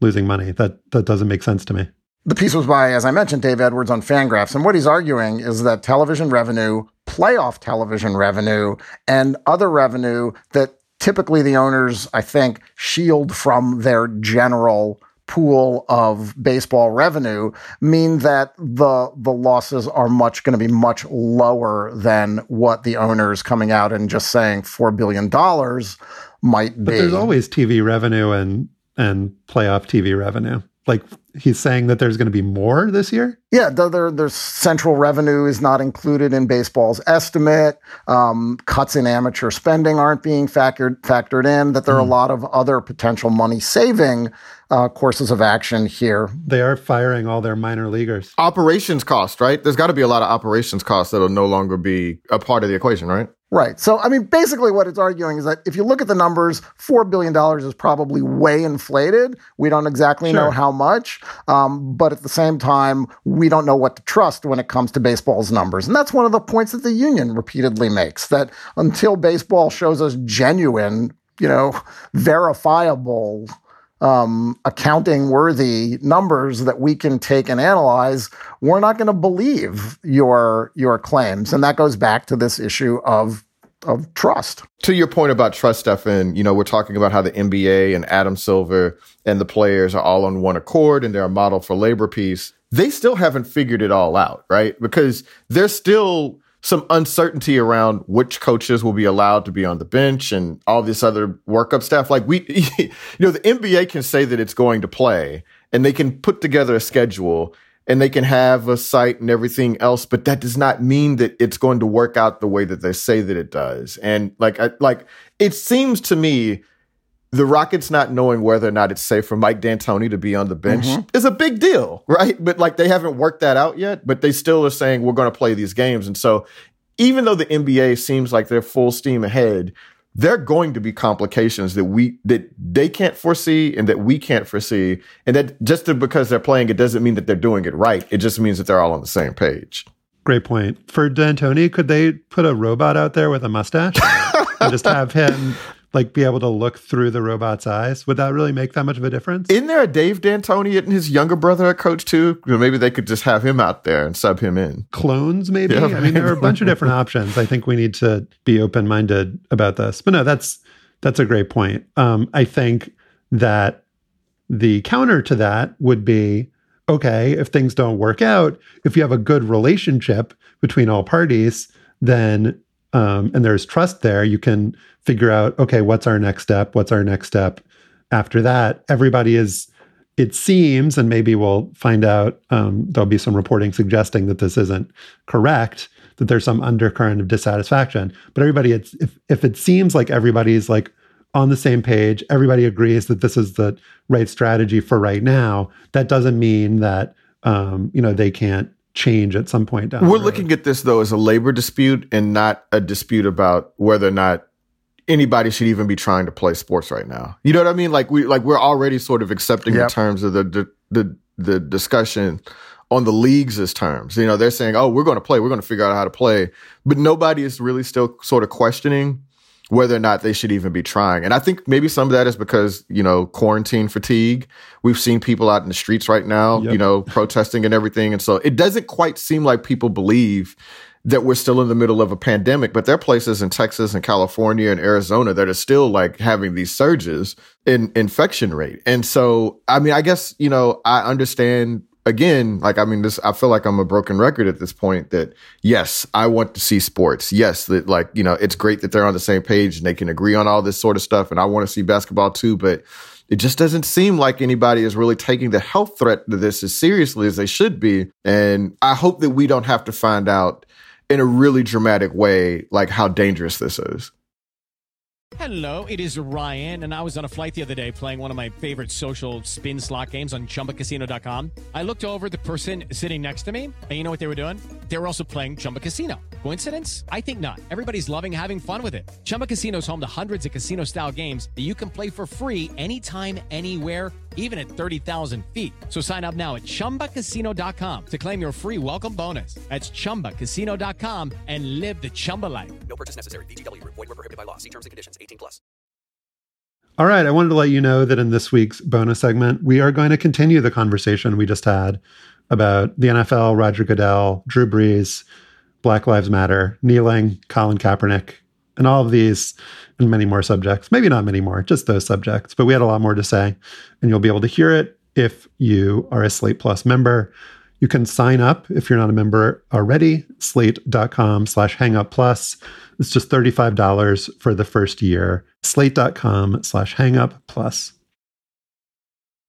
losing money? That that doesn't make sense to me. The piece was by, as I mentioned, Dave Edwards on Fangraphs, and what he's arguing is that television revenue, playoff television revenue, and other revenue that typically the owners, I think, shield from their general pool of baseball revenue mean that the the losses are much going to be much lower than what the owners coming out and just saying four billion dollars might but be. There's always TV revenue and and playoff TV revenue. Like he's saying that there's going to be more this year. Yeah, their their central revenue is not included in baseball's estimate. Um, cuts in amateur spending aren't being factored factored in. That there are mm. a hmm. lot of other potential money saving uh, courses of action here. They are firing all their minor leaguers. Operations cost, right? There's got to be a lot of operations costs that'll no longer be a part of the equation, right? Right. So, I mean, basically, what it's arguing is that if you look at the numbers, $4 billion is probably way inflated. We don't exactly sure. know how much. Um, but at the same time, we don't know what to trust when it comes to baseball's numbers. And that's one of the points that the union repeatedly makes that until baseball shows us genuine, you know, verifiable um, accounting worthy numbers that we can take and analyze, we're not going to believe your your claims, and that goes back to this issue of of trust. To your point about trust, Stefan, you know, we're talking about how the NBA and Adam Silver and the players are all on one accord and they're a model for labor peace. They still haven't figured it all out, right? Because they're still some uncertainty around which coaches will be allowed to be on the bench and all this other workup stuff. Like we, you know, the NBA can say that it's going to play and they can put together a schedule and they can have a site and everything else, but that does not mean that it's going to work out the way that they say that it does. And like, I, like it seems to me the Rockets not knowing whether or not it's safe for Mike D'Antoni to be on the bench mm-hmm. is a big deal, right? But like they haven't worked that out yet, but they still are saying we're going to play these games. And so even though the NBA seems like they're full steam ahead, there are going to be complications that we that they can't foresee and that we can't foresee. And that just because they're playing it doesn't mean that they're doing it right. It just means that they're all on the same page. Great point. For D'Antoni, could they put a robot out there with a mustache and just have him like be able to look through the robot's eyes? Would that really make that much of a difference? Isn't there a Dave D'Antoni and his younger brother a coach too? maybe they could just have him out there and sub him in. Clones, maybe. Yeah, I mean, there are a bunch of different options. I think we need to be open minded about this. But no, that's that's a great point. Um, I think that the counter to that would be okay if things don't work out. If you have a good relationship between all parties, then um, and there's trust there, you can figure out, okay, what's our next step? What's our next step? After that, everybody is, it seems, and maybe we'll find out, um, there'll be some reporting suggesting that this isn't correct, that there's some undercurrent of dissatisfaction. But everybody, it's, if, if it seems like everybody's like on the same page. Everybody agrees that this is the right strategy for right now. That doesn't mean that um, you know they can't change at some point down. We're looking at this though as a labor dispute and not a dispute about whether or not anybody should even be trying to play sports right now. You know what I mean? Like we like we're already sort of accepting yep. the terms of the, the the the discussion on the leagues' terms. You know, they're saying, "Oh, we're going to play. We're going to figure out how to play," but nobody is really still sort of questioning whether or not they should even be trying. And I think maybe some of that is because, you know, quarantine fatigue. We've seen people out in the streets right now, yep. you know, protesting and everything. And so it doesn't quite seem like people believe that we're still in the middle of a pandemic, but there are places in Texas and California and Arizona that are still like having these surges in infection rate. And so, I mean, I guess, you know, I understand again, like, I mean, this, I feel like I'm a broken record at this point that yes, I want to see sports. Yes, that like, you know, it's great that they're on the same page and they can agree on all this sort of stuff. And I want to see basketball too, but it just doesn't seem like anybody is really taking the health threat to this as seriously as they should be. And I hope that we don't have to find out in a really dramatic way, like how dangerous this is. Hello, it is Ryan, and I was on a flight the other day playing one of my favorite social spin slot games on chumbacasino.com. I looked over the person sitting next to me, and you know what they were doing? They were also playing Chumba Casino. Coincidence? I think not. Everybody's loving having fun with it. Chumba Casino is home to hundreds of casino style games that you can play for free anytime, anywhere, even at 30,000 feet. So sign up now at chumbacasino.com to claim your free welcome bonus. That's chumbacasino.com and live the Chumba life. No purchase necessary. VGW, void, were prohibited by law. See terms and conditions 18 plus. All right. I wanted to let you know that in this week's bonus segment, we are going to continue the conversation we just had about the NFL, Roger Goodell, Drew Brees Black Lives Matter, kneeling, Colin Kaepernick, and all of these and many more subjects. Maybe not many more, just those subjects, but we had a lot more to say. And you'll be able to hear it if you are a Slate Plus member. You can sign up if you're not a member already, slate.com slash hangup plus. It's just $35 for the first year. Slate.com slash hangup plus.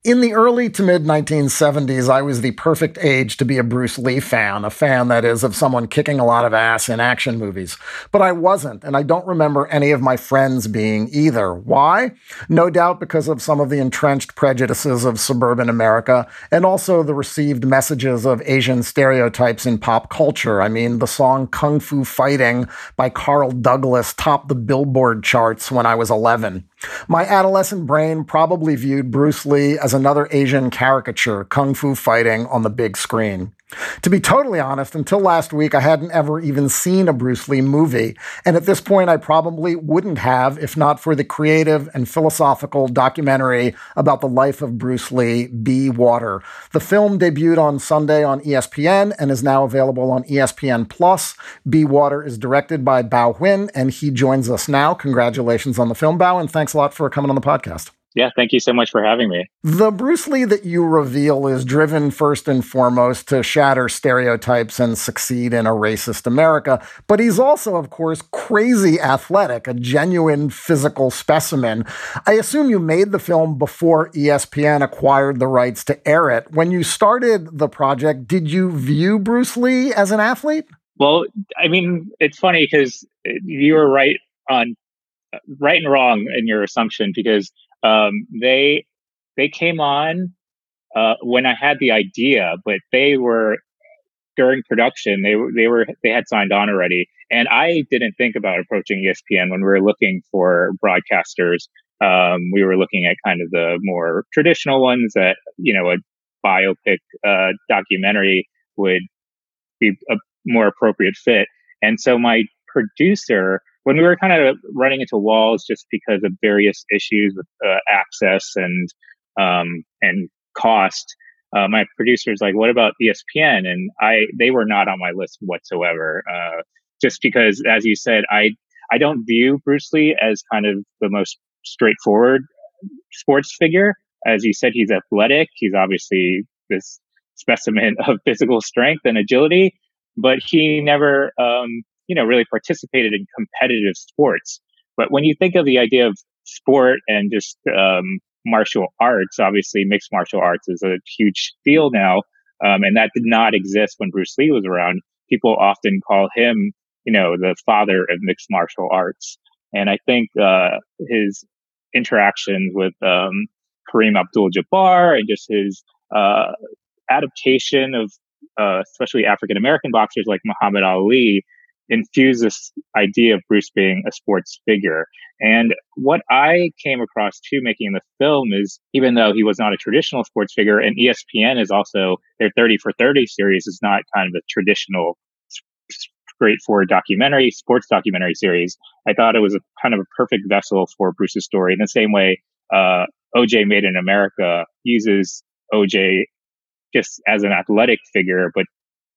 In the early to mid 1970s, I was the perfect age to be a Bruce Lee fan, a fan, that is, of someone kicking a lot of ass in action movies. But I wasn't, and I don't remember any of my friends being either. Why? No doubt because of some of the entrenched prejudices of suburban America, and also the received messages of Asian stereotypes in pop culture. I mean, the song Kung Fu Fighting by Carl Douglas topped the Billboard charts when I was 11. My adolescent brain probably viewed Bruce Lee as another Asian caricature, kung fu fighting on the big screen. To be totally honest, until last week, I hadn't ever even seen a Bruce Lee movie. And at this point, I probably wouldn't have if not for the creative and philosophical documentary about the life of Bruce Lee, Be Water. The film debuted on Sunday on ESPN and is now available on ESPN Plus. Be Water is directed by Bao Nguyen, and he joins us now. Congratulations on the film, Bao, and thanks a lot for coming on the podcast. Yeah, thank you so much for having me. The Bruce Lee that you reveal is driven first and foremost to shatter stereotypes and succeed in a racist America. But he's also, of course, crazy athletic, a genuine physical specimen. I assume you made the film before ESPN acquired the rights to air it. When you started the project, did you view Bruce Lee as an athlete? Well, I mean, it's funny because uh, you were right on uh, right and wrong in your assumption because um, they they came on uh, when I had the idea, but they were during production. They were they were they had signed on already, and I didn't think about approaching ESPN when we were looking for broadcasters. Um, we were looking at kind of the more traditional ones that you know a biopic uh, documentary would be a more appropriate fit. And so my producer when we were kind of running into walls just because of various issues with uh, access and um, and cost, uh, my producer's like, "What about ESPN?" And I they were not on my list whatsoever, uh, just because, as you said, I I don't view Bruce Lee as kind of the most straightforward sports figure. As you said, he's athletic. He's obviously this specimen of physical strength and agility, but he never um, you know, really participated in competitive sports. But when you think of the idea of sport and just um, martial arts, obviously mixed martial arts is a huge deal now. Um, and that did not exist when Bruce Lee was around. People often call him, you know, the father of mixed martial arts. And I think uh, his interactions with um, Kareem Abdul-Jabbar and just his uh, adaptation of uh, especially African American boxers like Muhammad Ali infuse this idea of Bruce being a sports figure. And what I came across too making the film is even though he was not a traditional sports figure, and ESPN is also their 30 for 30 series is not kind of a traditional for documentary, sports documentary series. I thought it was a kind of a perfect vessel for Bruce's story in the same way uh, OJ Made in America uses OJ just as an athletic figure, but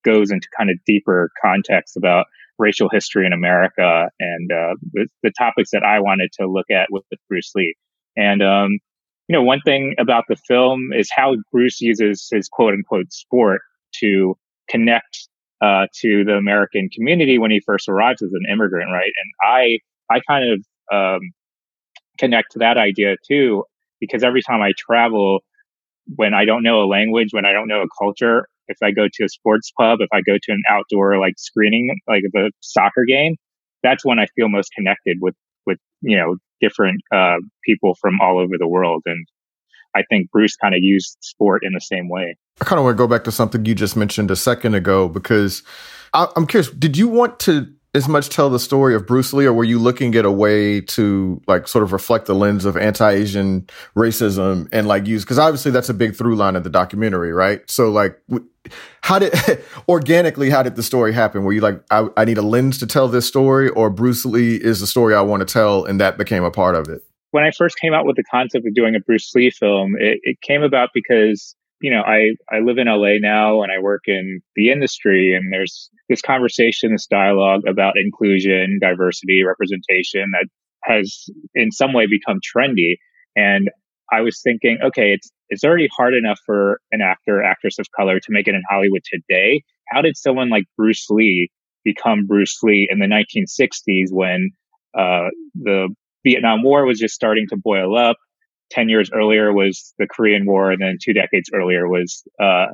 goes into kind of deeper context about racial history in America and uh, the, the, topics that I wanted to look at with, with Bruce Lee. And, um, you know, one thing about the film is how Bruce uses his quote unquote sport to connect uh, to the American community when he first arrives as an immigrant, right? And I, I kind of um, connect to that idea too, because every time I travel, when I don't know a language, when I don't know a culture, if I go to a sports pub, if I go to an outdoor like screening, like the soccer game, that's when I feel most connected with with you know different uh, people from all over the world. And I think Bruce kind of used sport in the same way. I kind of want to go back to something you just mentioned a second ago because I, I'm curious. Did you want to as much tell the story of Bruce Lee, or were you looking at a way to like sort of reflect the lens of anti-Asian racism and like use because obviously that's a big through line of the documentary, right? So like, how did organically how did the story happen? Were you like, I, I need a lens to tell this story, or Bruce Lee is the story I want to tell, and that became a part of it? When I first came out with the concept of doing a Bruce Lee film, it, it came about because you know, I, I live in LA now and I work in the industry and there's this conversation, this dialogue about inclusion, diversity, representation that has in some way become trendy. And I was thinking, okay, it's, it's already hard enough for an actor, actress of color to make it in Hollywood today. How did someone like Bruce Lee become Bruce Lee in the 1960s when, uh, the Vietnam War was just starting to boil up? 10 years earlier was the Korean War, and then two decades earlier was uh,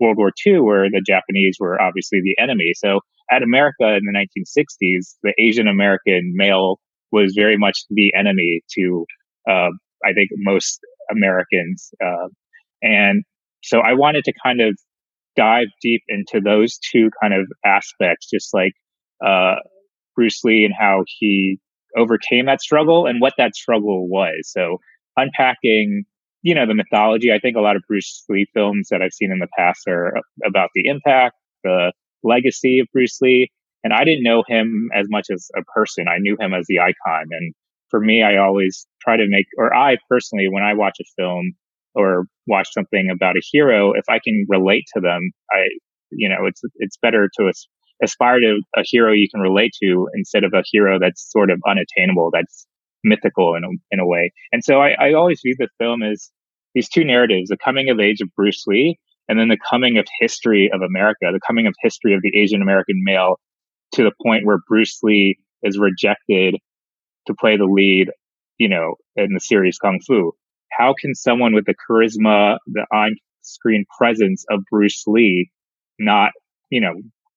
World War II, where the Japanese were obviously the enemy. So at America in the 1960s, the Asian American male was very much the enemy to, uh, I think, most Americans. Uh, and so I wanted to kind of dive deep into those two kind of aspects, just like uh, Bruce Lee and how he overcame that struggle and what that struggle was. So unpacking, you know, the mythology. I think a lot of Bruce Lee films that I've seen in the past are about the impact, the legacy of Bruce Lee. And I didn't know him as much as a person. I knew him as the icon. And for me, I always try to make, or I personally, when I watch a film or watch something about a hero, if I can relate to them, I, you know, it's, it's better to aspire to a hero you can relate to instead of a hero that's sort of unattainable, that's mythical in a, in a way. And so I, I always view the film as these two narratives, the coming of age of Bruce Lee and then the coming of history of America, the coming of history of the Asian American male to the point where Bruce Lee is rejected to play the lead, you know, in the series Kung Fu. How can someone with the charisma, the on screen presence of Bruce Lee not, you know,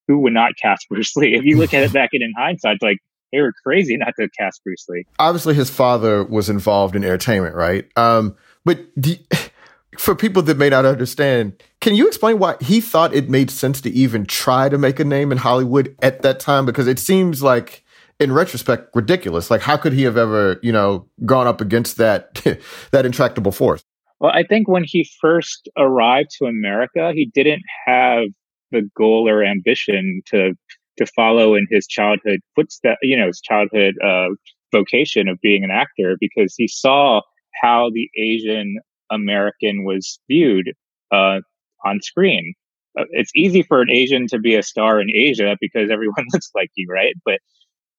who would not cast Bruce Lee? If you look at it back in, in hindsight, like they were crazy not to cast Bruce Lee. Obviously, his father was involved in entertainment, right? Um, but do, for people that may not understand, can you explain why he thought it made sense to even try to make a name in Hollywood at that time? Because it seems like, in retrospect, ridiculous. Like, how could he have ever, you know, gone up against that that intractable force? Well, I think when he first arrived to America, he didn't have the goal or ambition to to follow in his childhood footsteps, you know, his childhood uh, vocation of being an actor because he saw how the Asian American was viewed uh, on screen. Uh, it's easy for an Asian to be a star in Asia because everyone looks like you, right? But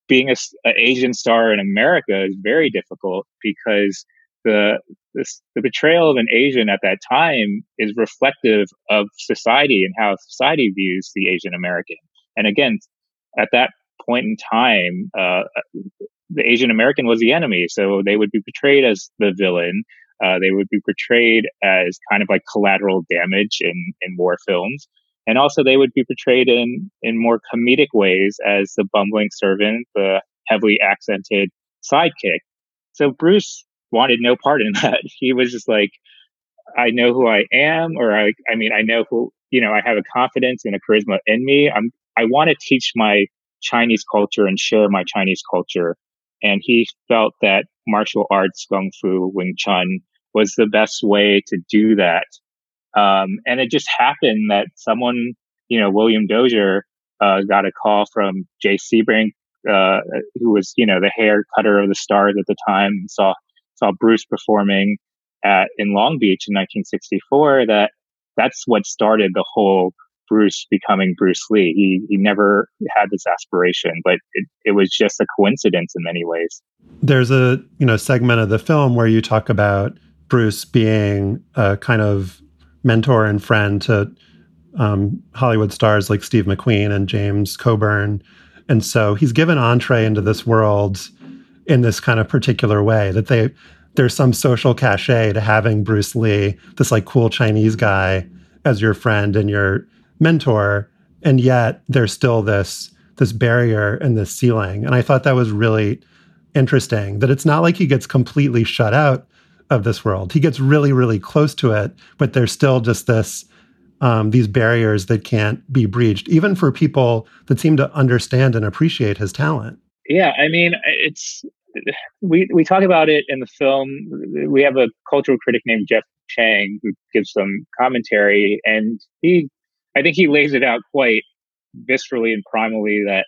being a, an Asian star in America is very difficult because the the betrayal of an Asian at that time is reflective of society and how society views the Asian American. And again, at that point in time, uh, the Asian American was the enemy. So they would be portrayed as the villain. Uh, they would be portrayed as kind of like collateral damage in, in war films. And also they would be portrayed in, in more comedic ways as the bumbling servant, the heavily accented sidekick. So Bruce wanted no part in that. He was just like, I know who I am, or I, I mean, I know who, you know, I have a confidence and a charisma in me. I'm, I want to teach my Chinese culture and share my Chinese culture. And he felt that martial arts, Kung Fu, Wing Chun was the best way to do that. Um, and it just happened that someone, you know, William Dozier, uh, got a call from Jay Sebring, uh, who was, you know, the hair cutter of the stars at the time, saw, saw Bruce performing at, in Long Beach in 1964 that that's what started the whole Bruce becoming Bruce Lee. He he never had this aspiration, but it, it was just a coincidence in many ways. There's a you know segment of the film where you talk about Bruce being a kind of mentor and friend to um, Hollywood stars like Steve McQueen and James Coburn, and so he's given entree into this world in this kind of particular way that they there's some social cachet to having Bruce Lee, this like cool Chinese guy, as your friend and your mentor, and yet there's still this this barrier and this ceiling. And I thought that was really interesting. That it's not like he gets completely shut out of this world. He gets really, really close to it, but there's still just this um, these barriers that can't be breached, even for people that seem to understand and appreciate his talent. Yeah, I mean, it's we we talk about it in the film. We have a cultural critic named Jeff Chang who gives some commentary, and he, I think he lays it out quite viscerally and primally that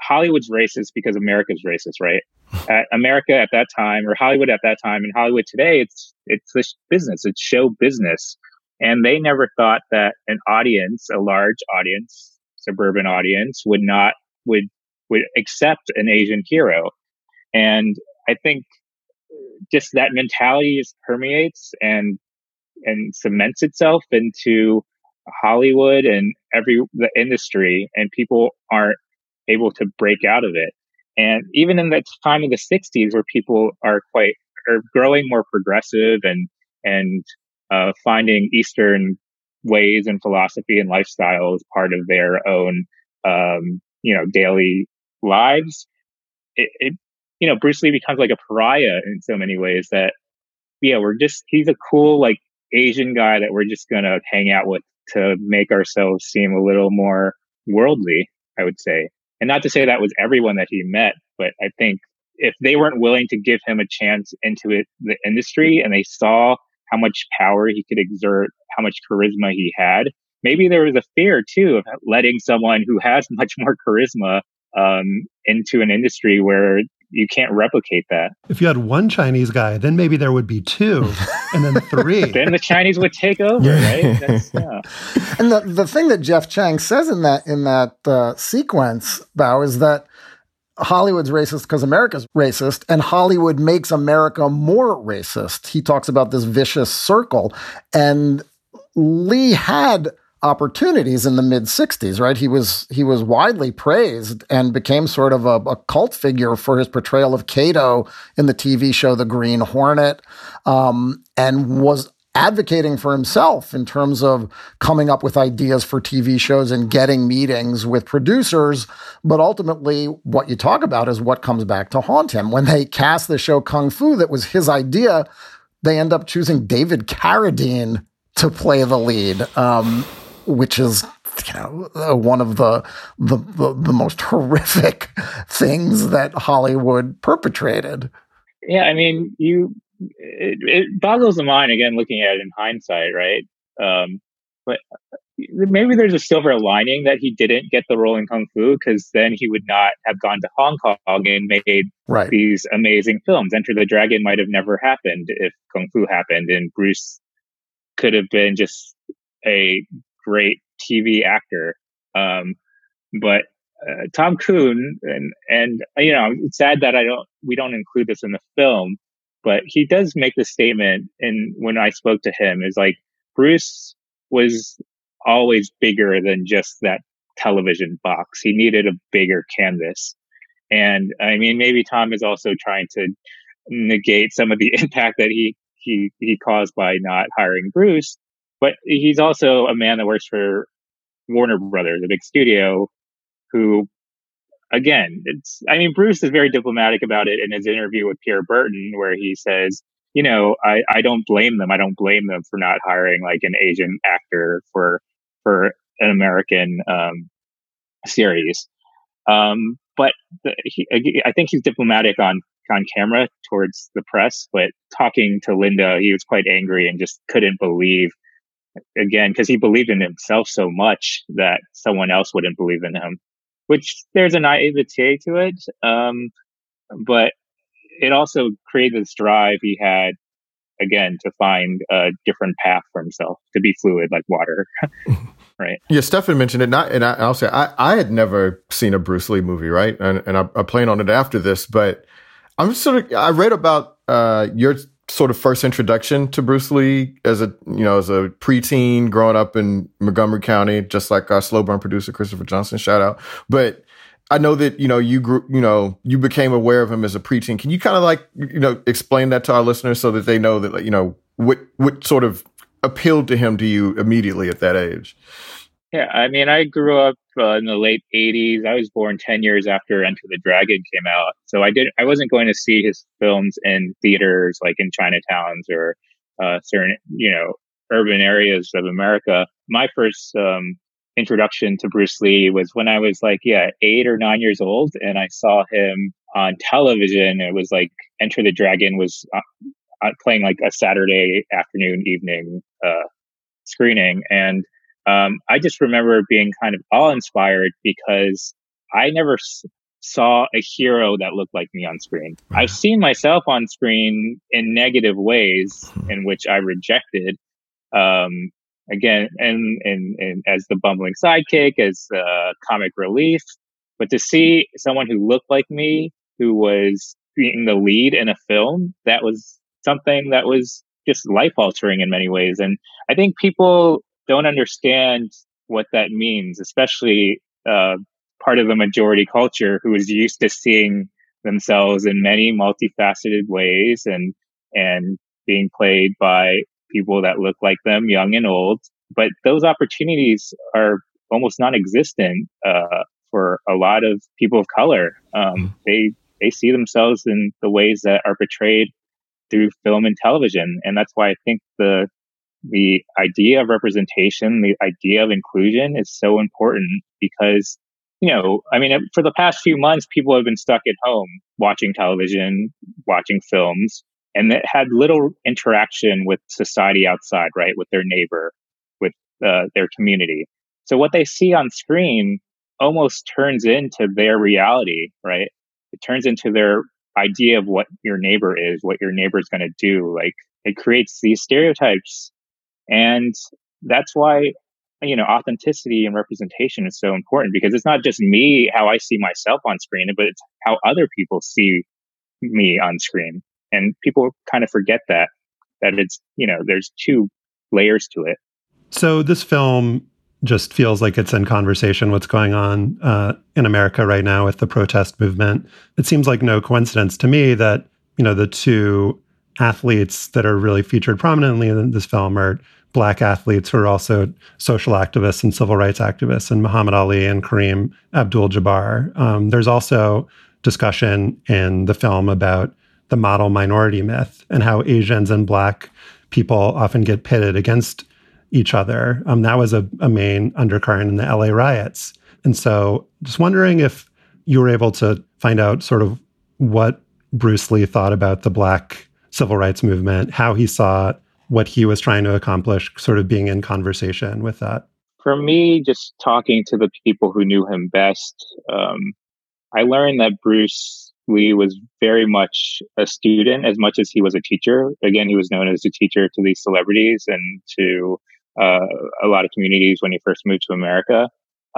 Hollywood's racist because America's racist, right? At America at that time, or Hollywood at that time, and Hollywood today, it's it's this business, it's show business, and they never thought that an audience, a large audience, suburban audience, would not would would accept an Asian hero and I think just that mentality just permeates and and cements itself into Hollywood and every the industry, and people aren't able to break out of it. And even in the time of the '60s, where people are quite are growing more progressive and and uh, finding Eastern ways and philosophy and lifestyle as part of their own, um, you know, daily lives, it, it you know, Bruce Lee becomes like a pariah in so many ways that, yeah, we're just, he's a cool, like Asian guy that we're just going to hang out with to make ourselves seem a little more worldly, I would say. And not to say that was everyone that he met, but I think if they weren't willing to give him a chance into it, the industry and they saw how much power he could exert, how much charisma he had, maybe there was a fear too of letting someone who has much more charisma um, into an industry where you can't replicate that. If you had one Chinese guy, then maybe there would be two, and then three. then the Chinese would take over, right? That's, yeah. And the the thing that Jeff Chang says in that in that uh, sequence, Bao, is that Hollywood's racist because America's racist, and Hollywood makes America more racist. He talks about this vicious circle, and Lee had opportunities in the mid 60s right? He was he was widely praised and became sort of a, a, cult figure for his portrayal of Kato in the TV show The Green Hornet um, and was advocating for himself in terms of coming up with ideas for TV shows and getting meetings with producers. But ultimately what you talk about is what comes back to haunt him. When they cast the show Kung Fu that was his idea they end up choosing David Carradine to play the lead. Um, which is you know uh, one of the, the the, the most horrific things that Hollywood perpetrated. Yeah, I mean, you it, it boggles the mind again looking at it in hindsight, right? Um, but maybe there's a silver lining that he didn't get the role in Kung Fu because then he would not have gone to Hong Kong and made right. these amazing films. Enter the Dragon might have never happened if Kung Fu happened, and Bruce could have been just a great TV actor. Um, but uh, Tom Kuhn and and you know it's sad that I don't we don't include this in the film, but he does make the statement. And when I spoke to him, is like Bruce was always bigger than just that television box. He needed a bigger canvas. And I mean, maybe Tom is also trying to negate some of the impact that he he he caused by not hiring Bruce. But he's also a man that works for Warner Brothers, a big studio, who again, it's, I mean, Bruce is very diplomatic about it in his interview with Pierre Berton, where he says, you know, I, I don't blame them. I don't blame them for not hiring like an Asian actor for, for an American, um, series. Um, but the, he, I think he's diplomatic on, on camera towards the press, but talking to Linda, he was quite angry and just couldn't believe again, because he believed in himself so much that someone else wouldn't believe in him which there's a naivete to it. Um, but it also created this drive he had again to find a different path for himself to be fluid like water. right. Yeah, Stefan mentioned it. Not, and I, will say I, I had never seen a Bruce Lee movie, right? And, and I, I plan on it after this, but I'm sort of I read about uh, your sort of first introduction to Bruce Lee as a you know as a preteen growing up in Montgomery County, just like our slow burn producer Christopher Johnson. Shout out, but. I know that you know you grew, you know you became aware of him as a preteen. Can you kind of like you know explain that to our listeners so that they know that you know what what sort of appealed to him to you immediately at that age? Yeah, I mean, I grew up uh, in the late '80s. I was born ten years after Enter the Dragon came out, so I did. I wasn't going to see his films in theaters like in Chinatowns or uh, certain, you know, urban areas of America. My first um, introduction to Bruce Lee was when I was like, yeah, eight or nine years old, and I saw him on television. It was like Enter the Dragon was uh, uh playing like a Saturday afternoon, evening uh, screening, and um, I just remember being kind of awe inspired because I never s- saw a hero that looked like me on screen. I've seen myself on screen in negative ways hmm. in which I rejected. Um, again, and, and, and as the bumbling sidekick, as uh, comic relief, but to see someone who looked like me, who was being the lead in a film, that was something that was just life altering in many ways. And I think people don't understand what that means, especially uh, part of the majority culture who is used to seeing themselves in many multifaceted ways and and being played by people that look like them, young and old. But those opportunities are almost non-existent uh, for a lot of people of color. Um, mm. They they see themselves in the ways that are portrayed through film and television, and that's why I think the the idea of representation, the idea of inclusion is so important because, you know, I mean, for the past few months, people have been stuck at home watching television, watching films, and that had little interaction with society outside, right? With their neighbor, with uh, their community. So what they see on screen almost turns into their reality, right? It turns into their idea of what your neighbor is, what your neighbor is going to do. Like it creates these stereotypes and that's why, you know, authenticity and representation is so important because it's not just me, how I see myself on screen, but it's how other people see me on screen. And people kind of forget that, that it's, you know, there's two layers to it. So this film just feels like it's in conversation what's going on uh, in America right now with the protest movement. It seems like no coincidence to me that you know the two athletes that are really featured prominently in this film are black athletes who are also social activists and civil rights activists, and Muhammad Ali and Kareem Abdul Jabbar. Um, there's also discussion in the film about the model minority myth and how Asians and black people often get pitted against each other. Um, that was a, a main undercurrent in the LA riots. And so, just wondering if you were able to find out sort of what Bruce Lee thought about the black civil rights movement, how he saw what he was trying to accomplish, sort of being in conversation with that? For me, just talking to the people who knew him best, um, I learned that Bruce Lee was very much a student as much as he was a teacher. Again, he was known as a teacher to these celebrities and to uh, a lot of communities when he first moved to America.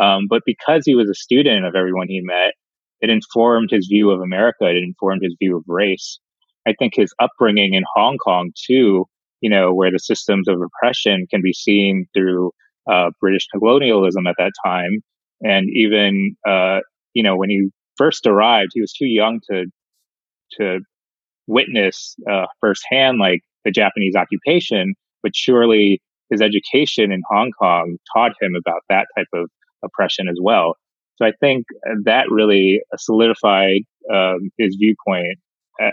Um, but because he was a student of everyone he met, it informed his view of America. It informed his view of race. I think his upbringing in Hong Kong too you know, where the systems of oppression can be seen through uh, British colonialism at that time. And even, uh, you know, when he first arrived, he was too young to, to witness uh, firsthand, like the Japanese occupation, but surely his education in Hong Kong taught him about that type of oppression as well. So I think that really solidified um, his viewpoint uh,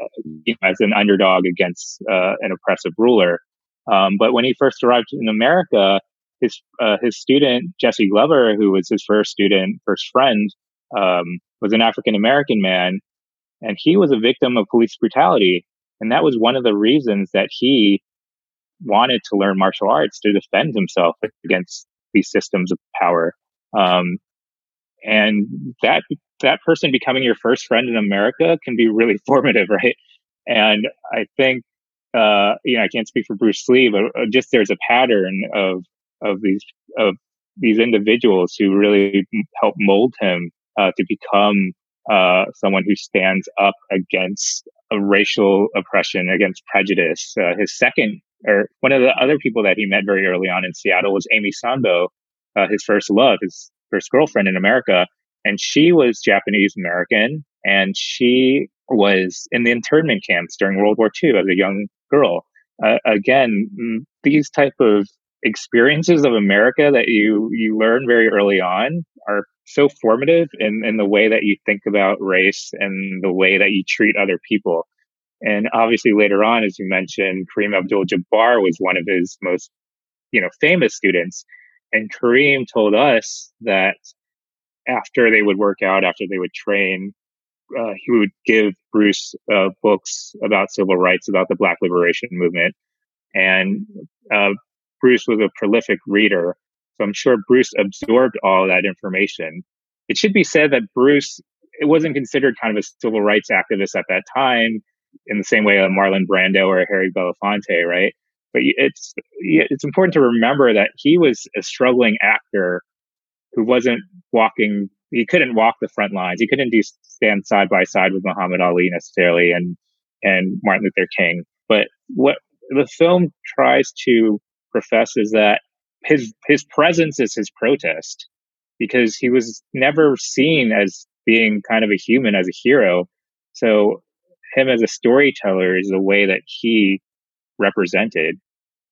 as an underdog against uh, an oppressive ruler. Um, but when he first arrived in America, his uh, his student Jesse Glover, who was his first student, first friend, um, was an African American man, and he was a victim of police brutality, and that was one of the reasons that he wanted to learn martial arts to defend himself against these systems of power. Um, and that that person becoming your first friend in America can be really formative, right? And I think, uh, you know, I can't speak for Bruce Lee, but uh, just there's a pattern of of these of these individuals who really help mold him uh, to become uh, someone who stands up against racial oppression, against prejudice. Uh, his second, or one of the other people that he met very early on in Seattle was Amy Sanbo, uh, his first love, his first girlfriend in America. And she was Japanese American and she was in the internment camps during World War II as a young girl. Uh, again, these type of experiences of America that you, you learn very early on are so formative in, in the way that you think about race and the way that you treat other people. And obviously later on, as you mentioned, Kareem Abdul-Jabbar was one of his most, you know, famous students. And Kareem told us that after they would work out, after they would train, uh, he would give Bruce uh, books about civil rights, about the Black Liberation Movement. And uh, Bruce was a prolific reader. So I'm sure Bruce absorbed all that information. It should be said that Bruce, it wasn't considered kind of a civil rights activist at that time in the same way a Marlon Brando or a Harry Belafonte, right? But it's, it's important to remember that he was a struggling actor who wasn't walking, he couldn't walk the front lines. He couldn't do stand side by side with Muhammad Ali necessarily and, and Martin Luther King. But what the film tries to profess is that his, his presence is his protest because he was never seen as being kind of a human, as a hero. So him as a storyteller is the way that he represented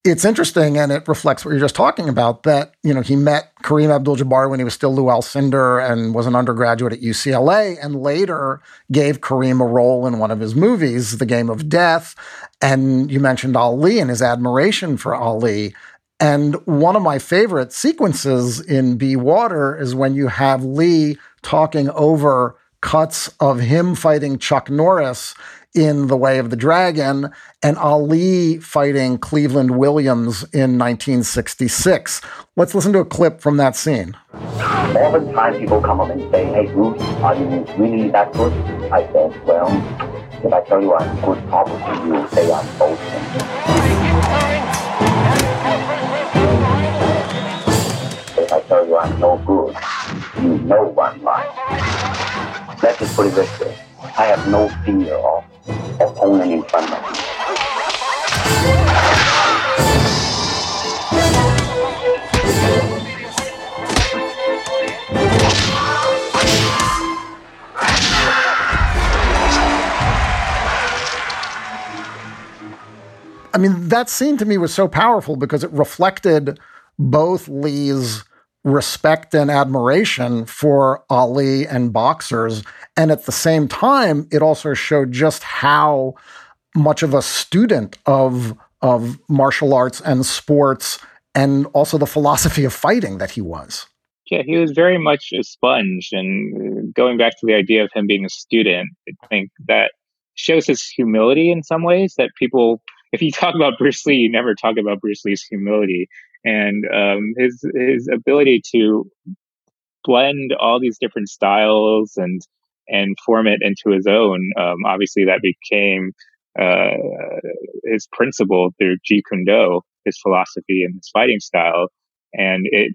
it's interesting and it reflects what you're just talking about that, you know, he met Kareem Abdul Jabbar when he was still Lew Alcindor and was an undergraduate at UCLA and later gave Kareem a role in one of his movies, The Game of Death. And you mentioned Ali and his admiration for Ali. And one of my favorite sequences in Be Water is when you have Lee talking over cuts of him fighting Chuck Norris in The Way of the Dragon and Ali fighting Cleveland Williams in 1966. Let's listen to a clip from that scene. Oftentimes people come up and say, hey, Bruce, are you really that good? I said, well, if I tell you I'm good, probably you'll say I'm boasting. If I tell you I'm no good, you know I'm lying. Let's just put it this way. I have no fear of opponent in front of me. I mean, that scene to me was so powerful because it reflected both Lee's respect and admiration for Ali and boxers. And at the same time, it also showed just how much of a student of, of martial arts and sports and also the philosophy of fighting that he was. Yeah, he was very much a sponge. And uh, going back to the idea of him being a student, I think that shows his humility in some ways that people, if you talk about Bruce Lee, you never talk about Bruce Lee's humility and um, his his ability to blend all these different styles and and form it into his own. Um, obviously, that became uh, his principle through Jeet Kune Do, his philosophy and his fighting style, and it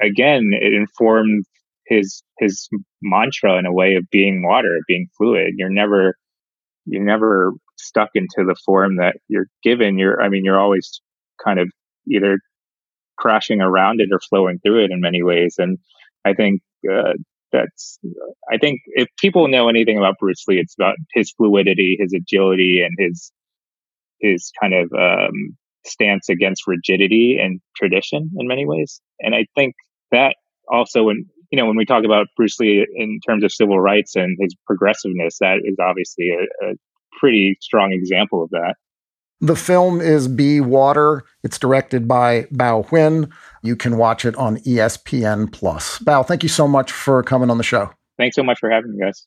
again it informed his his mantra in a way of being water, being fluid. You're never you're never stuck into the form that you're given. You're I mean you're always kind of either crashing around it or flowing through it in many ways. And I think uh, that's, I think if people know anything about Bruce Lee, it's about his fluidity, his agility, and his his kind of um, stance against rigidity and tradition in many ways. And I think that also, when you know, when we talk about Bruce Lee in terms of civil rights and his progressiveness, that is obviously a, a pretty strong example of that. The film is Be Water. It's directed by Bao Nguyen. You can watch it on ESPN Plus. Bao, thank you so much for coming on the show. Thanks so much for having me, guys.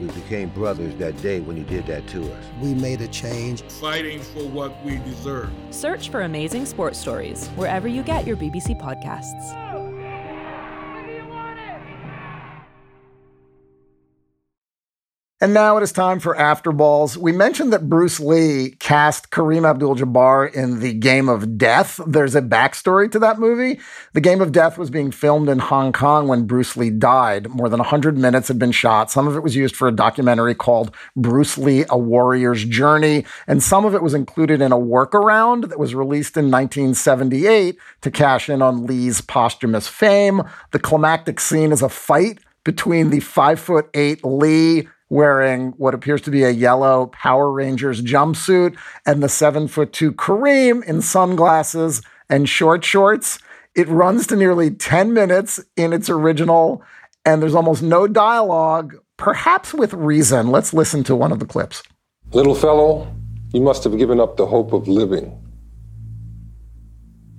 We became brothers that day when you did that to us. We made a change. Fighting for what we deserve. Search for Amazing Sports Stories wherever you get your BBC podcasts. And now it is time for After Balls. We mentioned that Bruce Lee cast Kareem Abdul Jabbar in The Game of Death. There's a backstory to that movie. The Game of Death was being filmed in Hong Kong when Bruce Lee died. More than 100 minutes had been shot. Some of it was used for a documentary called Bruce Lee A Warrior's Journey. And some of it was included in a workaround that was released in 1978 to cash in on Lee's posthumous fame. The climactic scene is a fight between the five foot eight Lee wearing what appears to be a yellow Power Rangers jumpsuit and the seven foot two Kareem in sunglasses and short shorts. It runs to nearly 10 minutes in its original, and there's almost no dialogue, perhaps with reason. Let's listen to one of the clips. Little fellow, you must have given up the hope of living.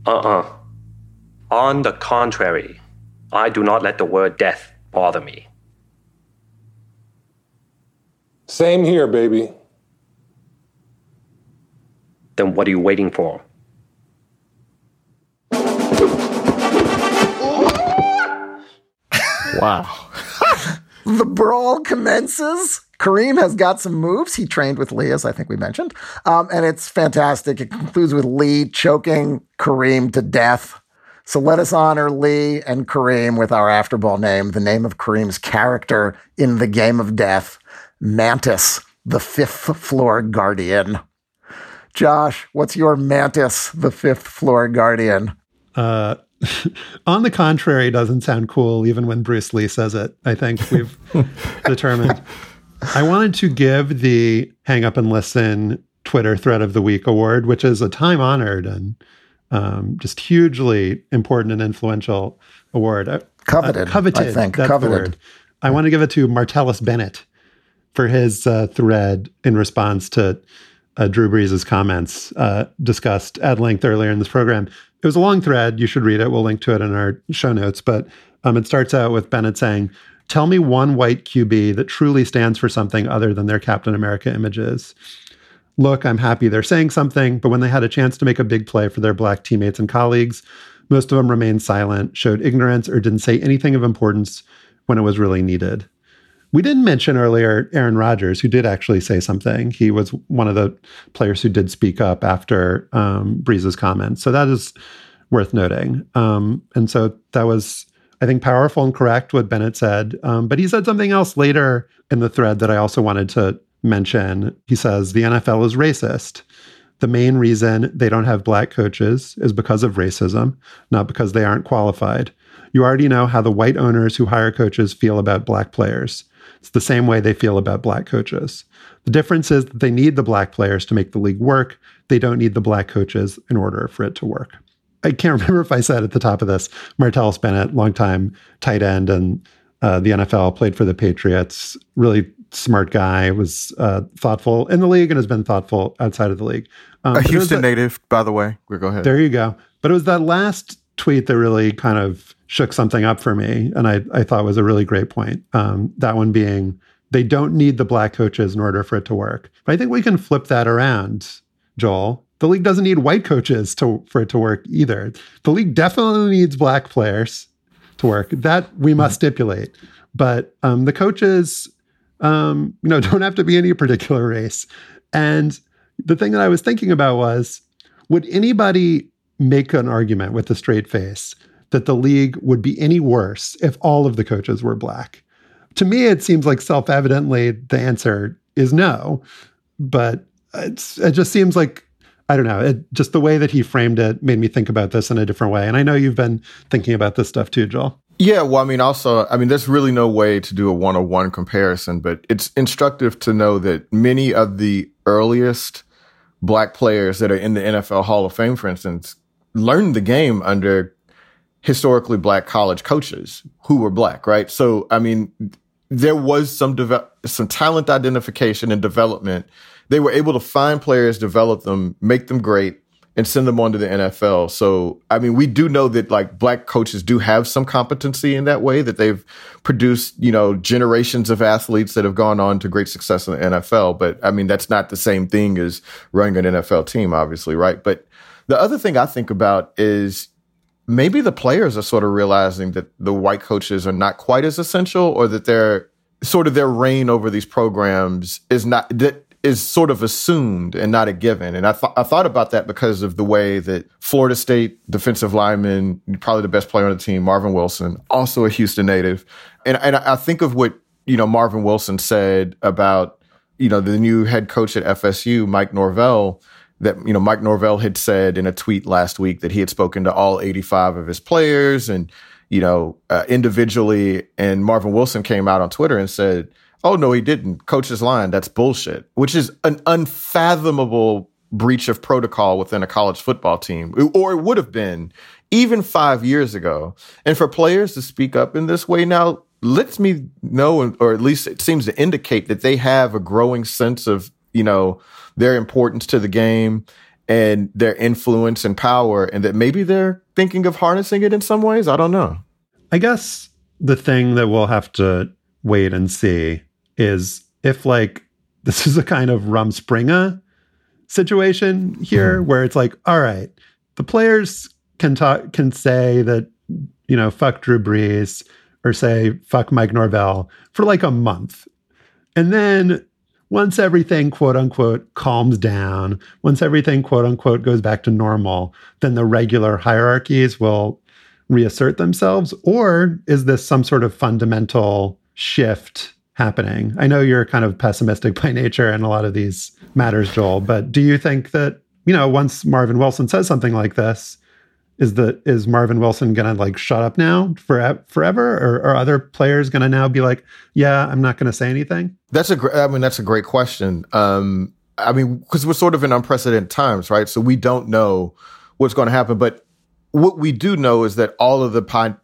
Uh uh-uh. uh. On the contrary, I do not let the word death bother me. Same here, baby. Then what are you waiting for? wow. the brawl commences. Kareem has got some moves. He trained with Lee, as I think we mentioned. Um, and it's fantastic. It concludes with Lee choking Kareem to death. So let us honor Lee and Kareem with our afterball name, the name of Kareem's character in the game of death. Mantis, the fifth floor guardian. Josh, what's your Mantis, the fifth floor guardian? Uh, on the contrary, doesn't sound cool even when Bruce Lee says it. I think we've determined. I wanted to give the Hang Up and Listen Twitter Thread of the Week award, which is a time honored and um, just hugely important and influential award. Uh, coveted, uh, coveted. I think coveted. I want to give it to Martellus Bennett for his uh, thread in response to uh, Drew Brees' comments uh, discussed at length earlier in this program. It was a long thread. You should read it. We'll link to it in our show notes. But um, it starts out with Bennett saying, Tell me one white QB that truly stands for something other than their Captain America images. Look, I'm happy they're saying something, but when they had a chance to make a big play for their black teammates and colleagues, most of them remained silent, showed ignorance, or didn't say anything of importance when it was really needed. We didn't mention earlier Aaron Rodgers, who did actually say something. He was one of the players who did speak up after um, Brees's comments. So that is worth noting. Um, and so that was, I think, powerful and correct what Bennett said. Um, but he said something else later in the thread that I also wanted to mention. He says the NFL is racist. The main reason they don't have black coaches is because of racism, not because they aren't qualified. You already know how the white owners who hire coaches feel about black players. It's the same way they feel about black coaches. The difference is that they need the black players to make the league work. They don't need the black coaches in order for it to work. I can't remember if I said at the top of this, Martellus Bennett, longtime tight end and uh, the NFL, played for the Patriots, really smart guy, was uh, thoughtful in the league and has been thoughtful outside of the league. Um, a Houston that, native, by the way. Go ahead. There you go. But it was that last tweet that really kind of shook something up for me, and I, I thought was a really great point. Um, that one being they don't need the black coaches in order for it to work. But I think we can flip that around, Joel. The league doesn't need white coaches to for it to work either. The league definitely needs black players to work. That we must mm-hmm. stipulate. But um, the coaches, um, you know, don't have to be any particular race. And the thing that I was thinking about was, would anybody make an argument with a straight face that the league would be any worse if all of the coaches were black. To me, it seems like self evidently the answer is no, but it just seems like I don't know. It, just the way that he framed it made me think about this in a different way. And I know you've been thinking about this stuff too, Joel. Yeah, well, I mean, also, I mean, there's really no way to do a one on one comparison, but it's instructive to know that many of the earliest black players that are in the NFL Hall of Fame, for instance, learned the game under historically black college coaches who were black, right? So, I mean, there was some deve- some talent identification and development. They were able to find players, develop them, make them great, and send them on to the NFL. So, I mean, we do know that like black coaches do have some competency in that way, that they've produced, you know, generations of athletes that have gone on to great success in the NFL. But I mean, that's not the same thing as running an NFL team, obviously, right? But the other thing I think about is maybe the players are sort of realizing that the white coaches are not quite as essential or that they're sort of their reign over these programs is not that is sort of assumed and not a given. And I, th- I thought about that because of the way that Florida State defensive lineman, probably the best player on the team, Marvin Wilson, also a Houston native. And, and I think of what, you know, Marvin Wilson said about, you know, the new head coach at FSU, Mike Norvell, that, you know, Mike Norvell had said in a tweet last week that he had spoken to all 85 of his players and, you know, uh, individually. And Marvin Wilson came out on Twitter and said, Oh, no, he didn't. Coach's line, that's bullshit, which is an unfathomable breach of protocol within a college football team, or it would have been even five years ago. And for players to speak up in this way now lets me know, or at least it seems to indicate that they have a growing sense of, you know, their importance to the game and their influence and power, and that maybe they're thinking of harnessing it in some ways. I don't know. I guess the thing that we'll have to wait and see is if like this is a kind of Rumspringa situation here mm-hmm. where it's like, all right, the players can talk can say that, you know, fuck Drew Brees or say fuck Mike Norvell for like a month. And then once everything quote unquote calms down, once everything quote unquote goes back to normal, then the regular hierarchies will reassert themselves? Or is this some sort of fundamental shift happening? I know you're kind of pessimistic by nature in a lot of these matters, Joel, but do you think that, you know, once Marvin Wilson says something like this, is the is Marvin Wilson gonna like shut up now for forever, or are other players gonna now be like, yeah, I'm not gonna say anything? That's a. I mean, that's a great question. Um, I mean, because we're sort of in unprecedented times, right? So we don't know what's going to happen, but what we do know is that all of the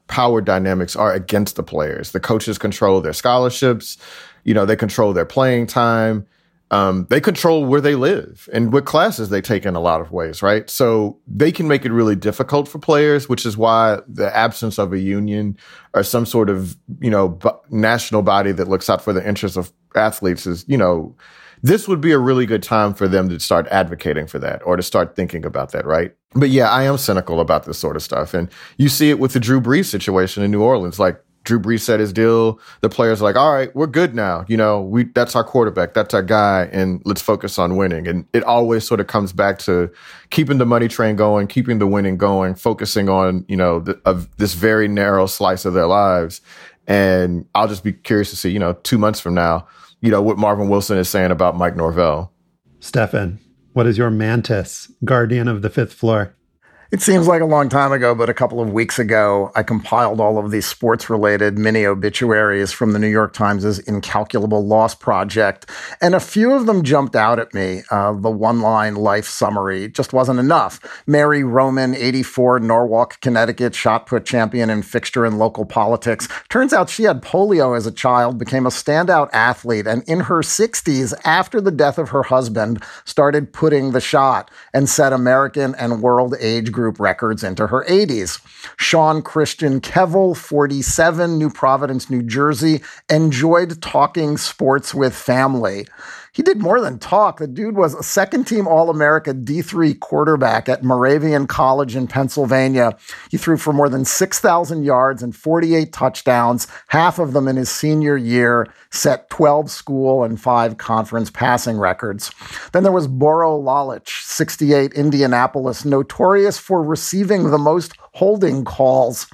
power dynamics are against the players. The coaches control their scholarships. You know, they control their playing time. Um, they control where they live and what classes they take in a lot of ways, right? So they can make it really difficult for players, which is why the absence of a union or some sort of, you know, b- national body that looks out for the interests of athletes is, you know, this would be a really good time for them to start advocating for that or to start thinking about that, right? But yeah, I am cynical about this sort of stuff. And you see it with the Drew Brees situation in New Orleans. Like Drew Brees said his deal. The players are like, all right, we're good now. You know, we, that's our quarterback. That's our guy. And let's focus on winning. And it always sort of comes back to keeping the money train going, keeping the winning going, focusing on, you know, the, of this very narrow slice of their lives. And I'll just be curious to see, you know, two months from now, you know, what Marvin Wilson is saying about Mike Norvell. Stefan, what is your mantis, guardian of the fifth floor? It seems like a long time ago, but a couple of weeks ago, I compiled all of these sports related mini obituaries from the New York Times' Incalculable Loss Project. And a few of them jumped out at me. Uh, the one line life summary just wasn't enough. Mary Roman, 84, Norwalk, Connecticut, shot put champion and fixture in local politics. Turns out she had polio as a child, became a standout athlete, and in her 60s, after the death of her husband, started putting the shot and set American and world age group group records into her 80s. Sean Christian Kevel, 47, New Providence, New Jersey, enjoyed talking sports with family he did more than talk. The dude was a second team All America D3 quarterback at Moravian College in Pennsylvania. He threw for more than 6,000 yards and 48 touchdowns, half of them in his senior year, set 12 school and five conference passing records. Then there was Boro Lalich, 68, Indianapolis, notorious for receiving the most holding calls.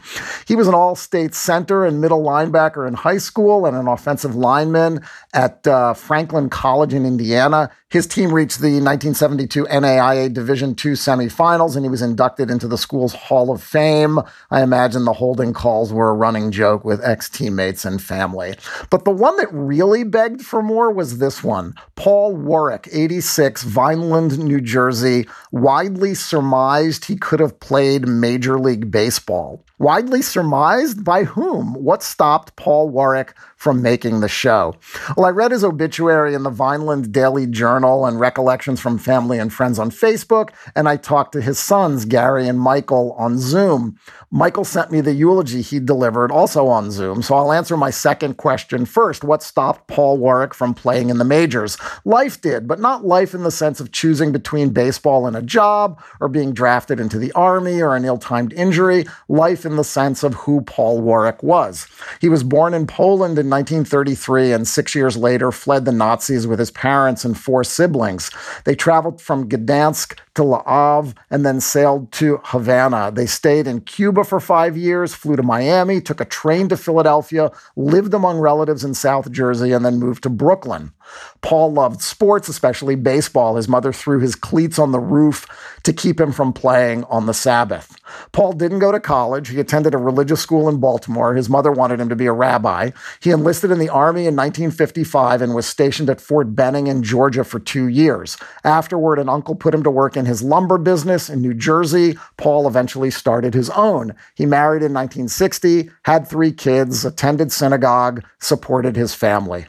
He was an all state center and middle linebacker in high school and an offensive lineman at uh, Franklin College college in Indiana. His team reached the 1972 NAIA Division II semifinals, and he was inducted into the school's Hall of Fame. I imagine the holding calls were a running joke with ex teammates and family. But the one that really begged for more was this one Paul Warwick, 86, Vineland, New Jersey, widely surmised he could have played Major League Baseball. Widely surmised by whom? What stopped Paul Warwick from making the show? Well, I read his obituary in the Vineland Daily Journal and recollections from family and friends on Facebook, and I talked to his sons, Gary and Michael, on Zoom. Michael sent me the eulogy he delivered also on Zoom, so I'll answer my second question first. What stopped Paul Warwick from playing in the majors? Life did, but not life in the sense of choosing between baseball and a job, or being drafted into the army, or an ill timed injury. Life in the sense of who Paul Warwick was. He was born in Poland in 1933 and six years later fled the Nazis with his parents and four siblings. They traveled from Gdansk to Le Havre and then sailed to Havana. They stayed in Cuba for five years, flew to Miami, took a train to Philadelphia, lived among relatives in South Jersey, and then moved to Brooklyn. Paul loved sports, especially baseball. His mother threw his cleats on the roof to keep him from playing on the Sabbath. Paul didn't go to college. He attended a religious school in Baltimore. His mother wanted him to be a rabbi. He enlisted in the Army in 1955 and was stationed at Fort Benning in Georgia for two years. Afterward, an uncle put him to work in his lumber business in New Jersey. Paul eventually started his own. He married in 1960, had three kids, attended synagogue, supported his family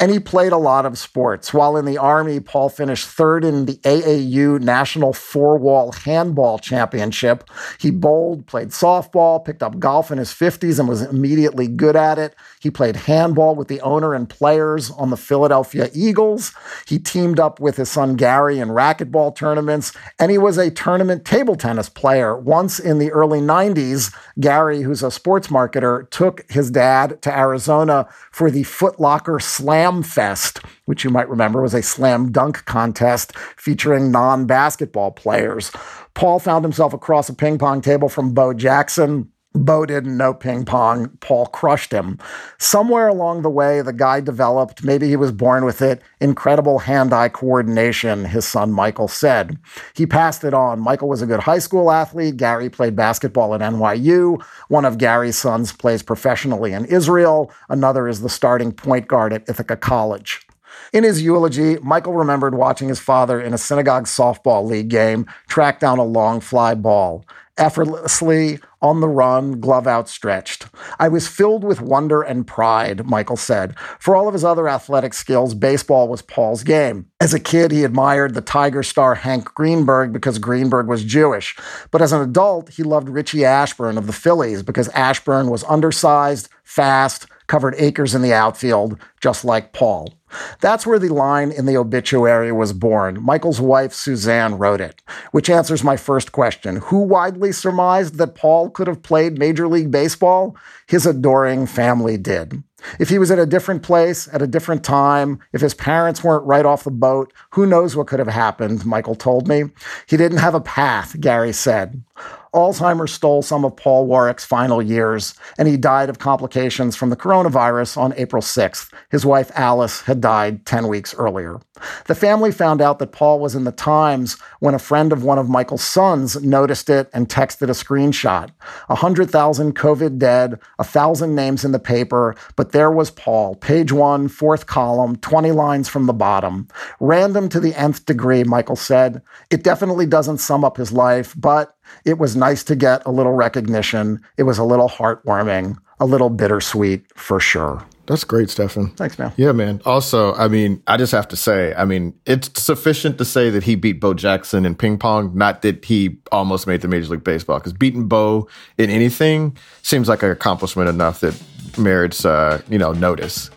and he played a lot of sports. While in the Army, Paul finished third in the AAU National Four Wall Handball Championship. He bowled, played softball, picked up golf in his 50s, and was immediately good at it. He played handball with the owner and players on the Philadelphia Eagles. He teamed up with his son Gary in racquetball tournaments, and he was a tournament table tennis player. Once in the early 90s, Gary, who's a sports marketer, took his dad to Arizona for the Footlocker Slam Fest, which you might remember was a slam dunk contest featuring non basketball players. Paul found himself across a ping pong table from Bo Jackson. Bo didn't know ping pong. Paul crushed him. Somewhere along the way, the guy developed, maybe he was born with it, incredible hand eye coordination, his son Michael said. He passed it on. Michael was a good high school athlete. Gary played basketball at NYU. One of Gary's sons plays professionally in Israel. Another is the starting point guard at Ithaca College. In his eulogy, Michael remembered watching his father in a synagogue softball league game track down a long fly ball effortlessly on the run, glove outstretched. I was filled with wonder and pride, Michael said. For all of his other athletic skills, baseball was Paul's game. As a kid, he admired the Tiger star Hank Greenberg because Greenberg was Jewish. But as an adult, he loved Richie Ashburn of the Phillies because Ashburn was undersized, fast, covered acres in the outfield, just like Paul. That's where the line in the obituary was born. Michael's wife, Suzanne, wrote it, which answers my first question. Who widely surmised that Paul could have played Major League Baseball? His adoring family did. If he was at a different place at a different time, if his parents weren't right off the boat, who knows what could have happened, Michael told me. He didn't have a path, Gary said. Alzheimer's stole some of Paul Warwick's final years, and he died of complications from the coronavirus on April 6th. His wife Alice had died 10 weeks earlier. The family found out that Paul was in the Times when a friend of one of Michael's sons noticed it and texted a screenshot. 100,000 COVID dead, a thousand names in the paper, but there was Paul, page one, fourth column, 20 lines from the bottom. Random to the nth degree, Michael said. It definitely doesn't sum up his life, but it was nice to get a little recognition. It was a little heartwarming, a little bittersweet for sure. That's great, Stefan. Thanks, man. Yeah, man. Also, I mean, I just have to say, I mean, it's sufficient to say that he beat Bo Jackson in ping pong, not that he almost made the Major League Baseball. Because beating Bo in anything seems like an accomplishment enough that merits, uh, you know, notice.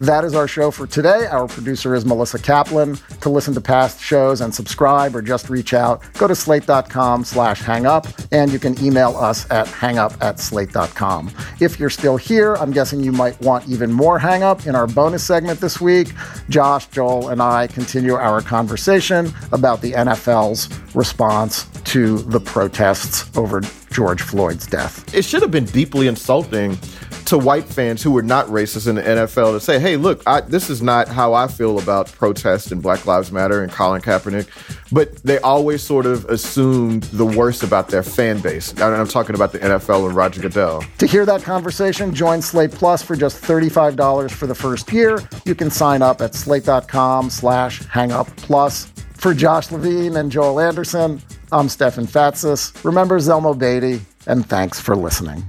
That is our show for today. Our producer is Melissa Kaplan. To listen to past shows and subscribe or just reach out, go to slate.com slash hangup, and you can email us at hangup at slate.com. If you're still here, I'm guessing you might want even more hangup in our bonus segment this week. Josh, Joel, and I continue our conversation about the NFL's response to the protests over George Floyd's death. It should have been deeply insulting to white fans who were not racist in the NFL to say, hey, look, I, this is not how I feel about protest and Black Lives Matter and Colin Kaepernick. But they always sort of assumed the worst about their fan base. And I'm talking about the NFL and Roger Goodell. To hear that conversation, join Slate Plus for just $35 for the first year. You can sign up at slate.com slash hangup plus. For Josh Levin and Joel Anderson, I'm Stefan Fatsis. Remember Zelmo Beatty, and thanks for listening.